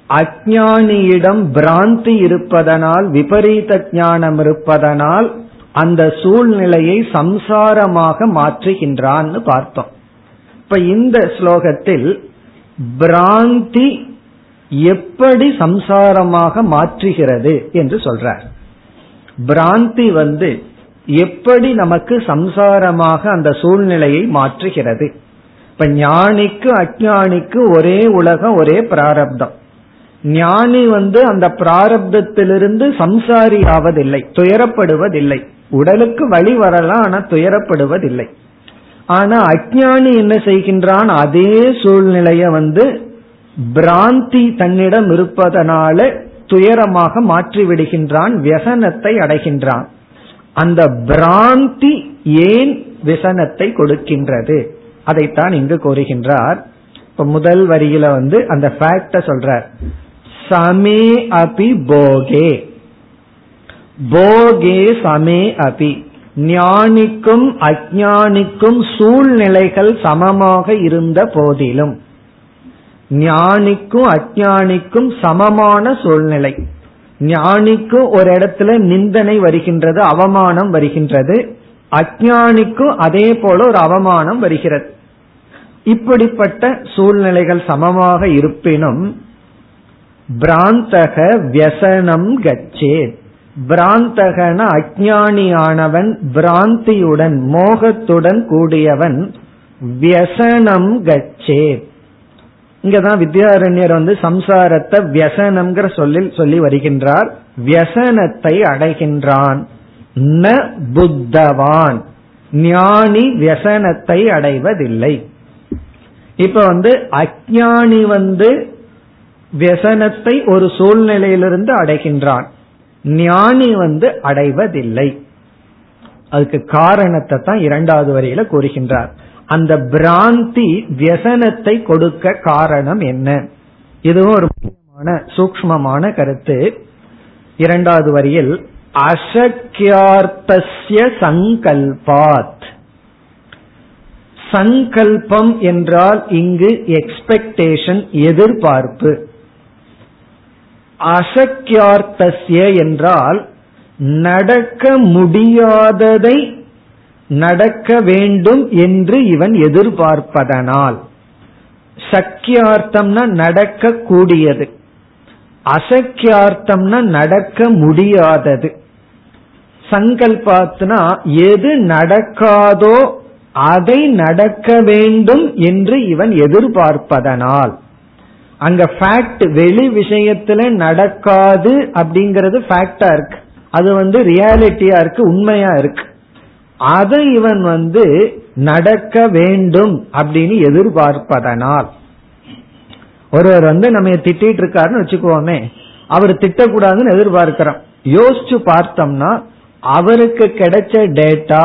அஜானியிடம் பிராந்தி இருப்பதனால் விபரீத ஞானம் இருப்பதனால் அந்த சூழ்நிலையை சம்சாரமாக மாற்றுகின்றான்னு பார்த்தோம். இப்ப இந்த ஸ்லோகத்தில் பிராந்தி எப்படி சம்சாரமாக மாற்றுகிறது என்று சொல்றார். பிராந்தி வந்து எப்படி நமக்கு சம்சாரமாக அந்த சூழ்நிலையை மாற்றுகிறது. இப்ப ஞானிக்கு அஜானிக்கு ஒரே உலகம் ஒரே பிராரப்தம். ஞானி வந்து அந்த பிராரப்தத்திலிருந்து சம்சாரி ஆவதில்லை துயரப்படுவதில்லை. உடலுக்கு வழி வரலாம் ஆனா துயரப்படுவதில்லை. ஆனா அஜானி என்ன செய்கின்றான்? அதே சூழ்நிலைய வந்து பிராந்தி தன்னிடம் இருப்பதனால துயரமாக மாற்றி விடுகின்றான் வியசனத்தை அடைகின்றான். அந்த பிராந்தி ஏன் விசனத்தை கொடுக்கின்றது? அதைத்தான் இங்கு கூறுகின்றார். இப்ப முதல் வரியில வந்து அந்த ஃபேக்ட சொல்றார். சமே அபி போகே. போகே சமே அபி. ஞானிக்கும் அஜானிக்கும் சூழ்நிலைகள் சமமாக இருந்த போதிலும் ஞானிக்கும் அஜானிக்கும் சமமான சூழ்நிலை. ஞானிக்கும் ஒரு இடத்துல நிந்தனை வருகின்றது அவமானம் வருகின்றது. அஜானிக்கும் அதே போல ஒரு அவமானம் வருகிறது. இப்படிப்பட்ட சூழ்நிலைகள் சமமாக இருப்பினும் பிராந்தக வியசனம் கச்சேத். பிராந்தகன அஜானியானவன் பிராந்தியுடன் மோகத்துடன் கூடியவன் வியசனம் கச்சே. இங்கதான் வித்யாரண்யர் வந்து சம்சாரத்தை வியசனம்ங்கிற சொல்லில் சொல்லி வருகின்றார். வியசனத்தை அடைகின்றான். ந புத்தவான். ஞானி வியசனத்தை அடைவதில்லை. இப்ப வந்து அஜானி வந்து வியசனத்தை ஒரு சூழ்நிலையிலிருந்து அடைகின்றான். ஞானி வந்து அடைவதில்லை. அதுக்கு காரணத்தை தான் இரண்டாவது வரையில கூறுகின்றார். அந்த பிராந்தி வியசனத்தை கொடுக்க காரணம் என்ன? இதுவும் ஒரு முக்கியமான சூக்மமான கருத்து. இரண்டாவது வரியில் அசக்கியார்த்தசிய சங்கல்பாத். சங்கல்பம் என்றால் இங்கு எக்ஸ்பெக்டேஷன் எதிர்பார்ப்பு. அசக்கியார்த்தசிய என்றால் நடக்க முடியாததை நடக்க வேண்டும் என்று இவன் எதிர்பார்ப்பதனால். சக்கியார்த்தம்னா நடக்க கூடியது அசக்கியார்த்தம்னா நடக்க முடியாதது. சங்கல்பாத்னா எது நடக்காதோ அதை நடக்க வேண்டும் என்று இவன் எதிர்பார்ப்பதனால். அங்க ஃபேக்ட் வெளி விஷயத்துல நடக்காது அப்படிங்கறது ஃபேக்டா இருக்கு. அது வந்து ரியாலிட்டியா இருக்கு உண்மையா இருக்கு. அதை இவன் வந்து நடக்க வேண்டும் அப்படின்னு எதிர்பார்ப்பதனால். ஒருவர் வந்து நம்ம திட்டிட்டு இருக்காருன்னு வச்சுக்கோமே அவர் திட்டக்கூடாதுன்னு எதிர்பார்க்கிறோம். யோசிச்சு பார்த்தோம்னா அவருக்கு கிடைச்ச டேட்டா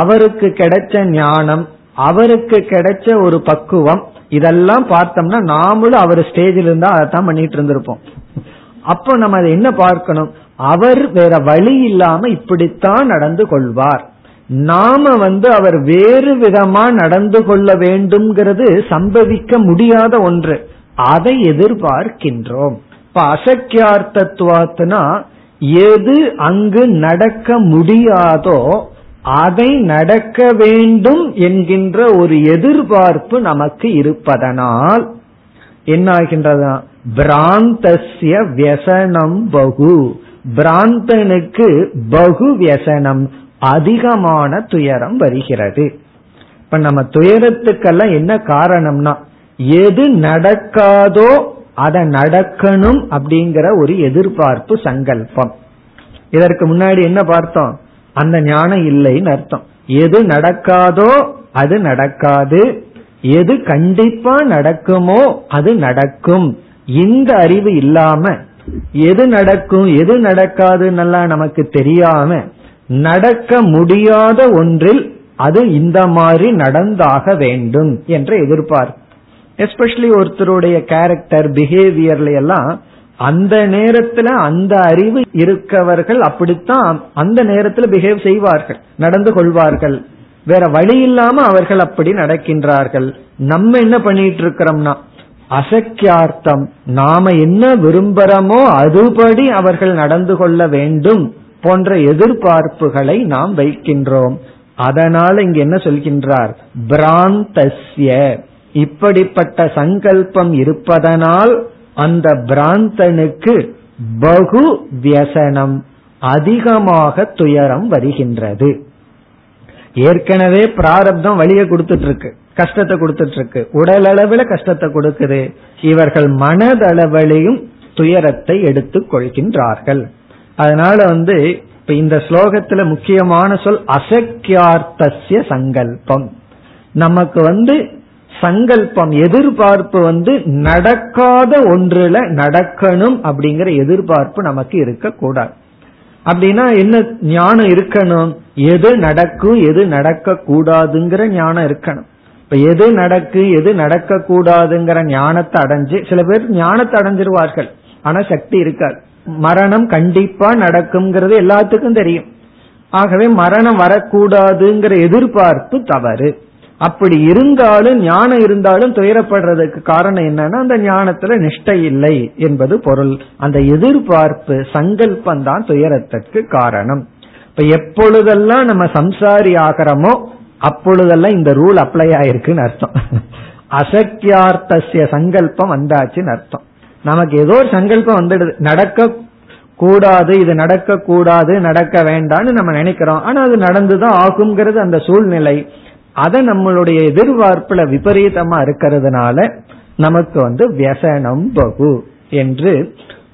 அவருக்கு கிடைச்ச ஞானம் அவருக்கு கிடைச்ச ஒரு பக்குவம் இதெல்லாம் பார்த்தோம்னா நாமளும் அவர் ஸ்டேஜில் இருந்தா அதைத்தான் பண்ணிட்டு இருந்திருப்போம். அப்போ நம்ம அதை என்ன பார்க்கணும்? அவர் வேற வழி இல்லாம இப்படித்தான் நடந்து கொள்வார். நாம வந்து அவர் வேறு விதமா நடந்து கொள்ள வேண்டும்ங்கிறது சம்பவிக்க முடியாத ஒன்று. அதை எதிர்பார்க்கின்றோம். இப்ப அசக்கியார்த்தத்துவாத்துனா எது அங்கு நடக்க முடியாதோ அதை நடக்க வேண்டும் என்கின்ற ஒரு எதிர்பார்ப்பு நமக்கு இருப்பதனால் என்ன ஆகின்றதா பிராந்தசிய வியசனம் பகு. பிராந்தனுக்கு பகு வியசனம் அதிகமான துயரம் வருகிறது. இப்ப நம்ம துயரத்துக்கெல்லாம் என்ன காரணம்னா எது நடக்காதோ அதை நடக்கணும் அப்படிங்கிற ஒரு எதிர்பார்ப்பு சங்கல்பம். இதற்கு முன்னாடி என்ன பார்த்தோம்? அந்த ஞானம் இல்லைன்னு அர்த்தம். எது நடக்காதோ அது நடக்காது. எது கண்டிப்பா நடக்குமோ அது நடக்கும். இந்த அறிவு இல்லாம எது நடக்கும் எது நடக்காதுன்னு நமக்கு தெரியாம நடக்க முடியாத ஒன்றில் அது இந்த மாதிரி நடந்தாக வேண்டும் என்ற எதிர்பார்ப்பு. எஸ்பெஷலி ஒருத்தருடைய கேரக்டர் பிஹேவியர்ல எல்லாம் அந்த நேரத்துல அந்த அறிவு இருக்கவர்கள் அப்படித்தான் அந்த நேரத்துல பிஹேவ் செய்வார்கள் நடந்து கொள்வார்கள். வேற வழி இல்லாம அவர்கள் அப்படி நடக்கின்றார்கள். நம்ம என்ன பண்ணிட்டு இருக்கிறோம்னா அசக்கியார்த்தம் நாம என்ன விரும்புறோமோ அதுபடி அவர்கள் நடந்து கொள்ள வேண்டும் போன்ற எதிர்பார்ப்புகளை நாம் வைக்கின்றோம். அதனால இங்க என்ன சொல்கின்றார்? பிராந்தஸ்ய. இப்படிப்பட்ட சங்கல்பம் இருப்பதனால் அந்த பிராந்தனுக்கு பகு வியசனம் அதிகமாக துயரம் வருகின்றது. ஏற்கனவே பிராரப்தம் வழியை கொடுத்துட்டு இருக்கு கஷ்டத்தை கொடுத்துட்டு இருக்கு உடல் அளவுல கஷ்டத்தை கொடுக்குது. இவர்கள் மனதளவிலையும் துயரத்தை எடுத்துக் கொள்கின்றார்கள். அதனால வந்து இப்ப இந்த ஸ்லோகத்துல முக்கியமான சொல் அசக்கியார்த்தசிய சங்கல்பம். நமக்கு வந்து சங்கல்பம் எதிர்பார்ப்பு வந்து நடக்காத ஒன்றுல நடக்கணும் அப்படிங்கிற எதிர்பார்ப்பு நமக்கு இருக்கக்கூடாது. அப்படின்னா என்ன ஞானம் இருக்கணும்? எது நடக்கும் எது நடக்க கூடாதுங்கிற ஞானம் இருக்கணும். இப்ப எது நடக்கு எது நடக்க கூடாதுங்கிற ஞானத்தை அடைஞ்சு சில பேர் ஞானத்தை அடைஞ்சிருவார்கள் ஆனா சக்தி இருக்காது. மரணம் கண்டிப்பா நடக்கும்ங்கிறது எல்லாத்துக்கும் தெரியும். ஆகவே மரணம் வரக்கூடாதுங்கிற எதிர்பார்ப்பு தவறு. அப்படி இருந்தாலும் ஞானம் இருந்தாலும் துயரப்படுறதுக்கு காரணம் என்னன்னா அந்த ஞானத்துல நிஷ்டை இல்லை என்பது பொருள். அந்த எதிர்பார்ப்பு சங்கல்பம் தான் துயரத்திற்கு காரணம். இப்ப எப்பொழுதெல்லாம் நம்ம சம்சாரி ஆகிறோமோ அப்பொழுதெல்லாம் இந்த ரூல் அப்ளை ஆயிருக்குன்னு அர்த்தம். அசக்கியார்த்தசிய சங்கல்பம் வந்தாச்சுன்னு அர்த்தம். நமக்கு ஏதோ ஒரு சங்கல்பம் வந்துடுது. நடக்க கூடாது இது நடக்க கூடாது நடக்க வேண்டாம்னு நம்ம நினைக்கிறோம். ஆனா அது நடந்துதான் ஆகுங்கிறது அந்த சூழ்நிலை. அதை நம்மளுடைய எதிர்பார்ப்புல விபரீதமா இருக்கிறதுனால நமக்கு வந்து வியசனம் பகு என்று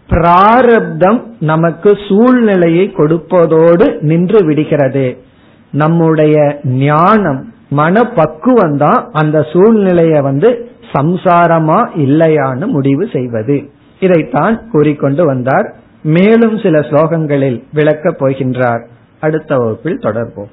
பிராரப்தம் நமக்கு சூழ்நிலையை கொடுப்பதோடு நின்று விடுகிறது. நம்முடைய ஞானம் மனப்பக்குவம் தான் அந்த சூழ்நிலையை வந்து சம்சாரமா இல்லையான்னு முடிவு செய்வது. இதைத்தான் கூறிக்கொண்டு வந்தார். மேலும் சில ஸ்லோகங்களில் விளக்கப் போகின்றார். அடுத்த வகுப்பில் தொடர்போம்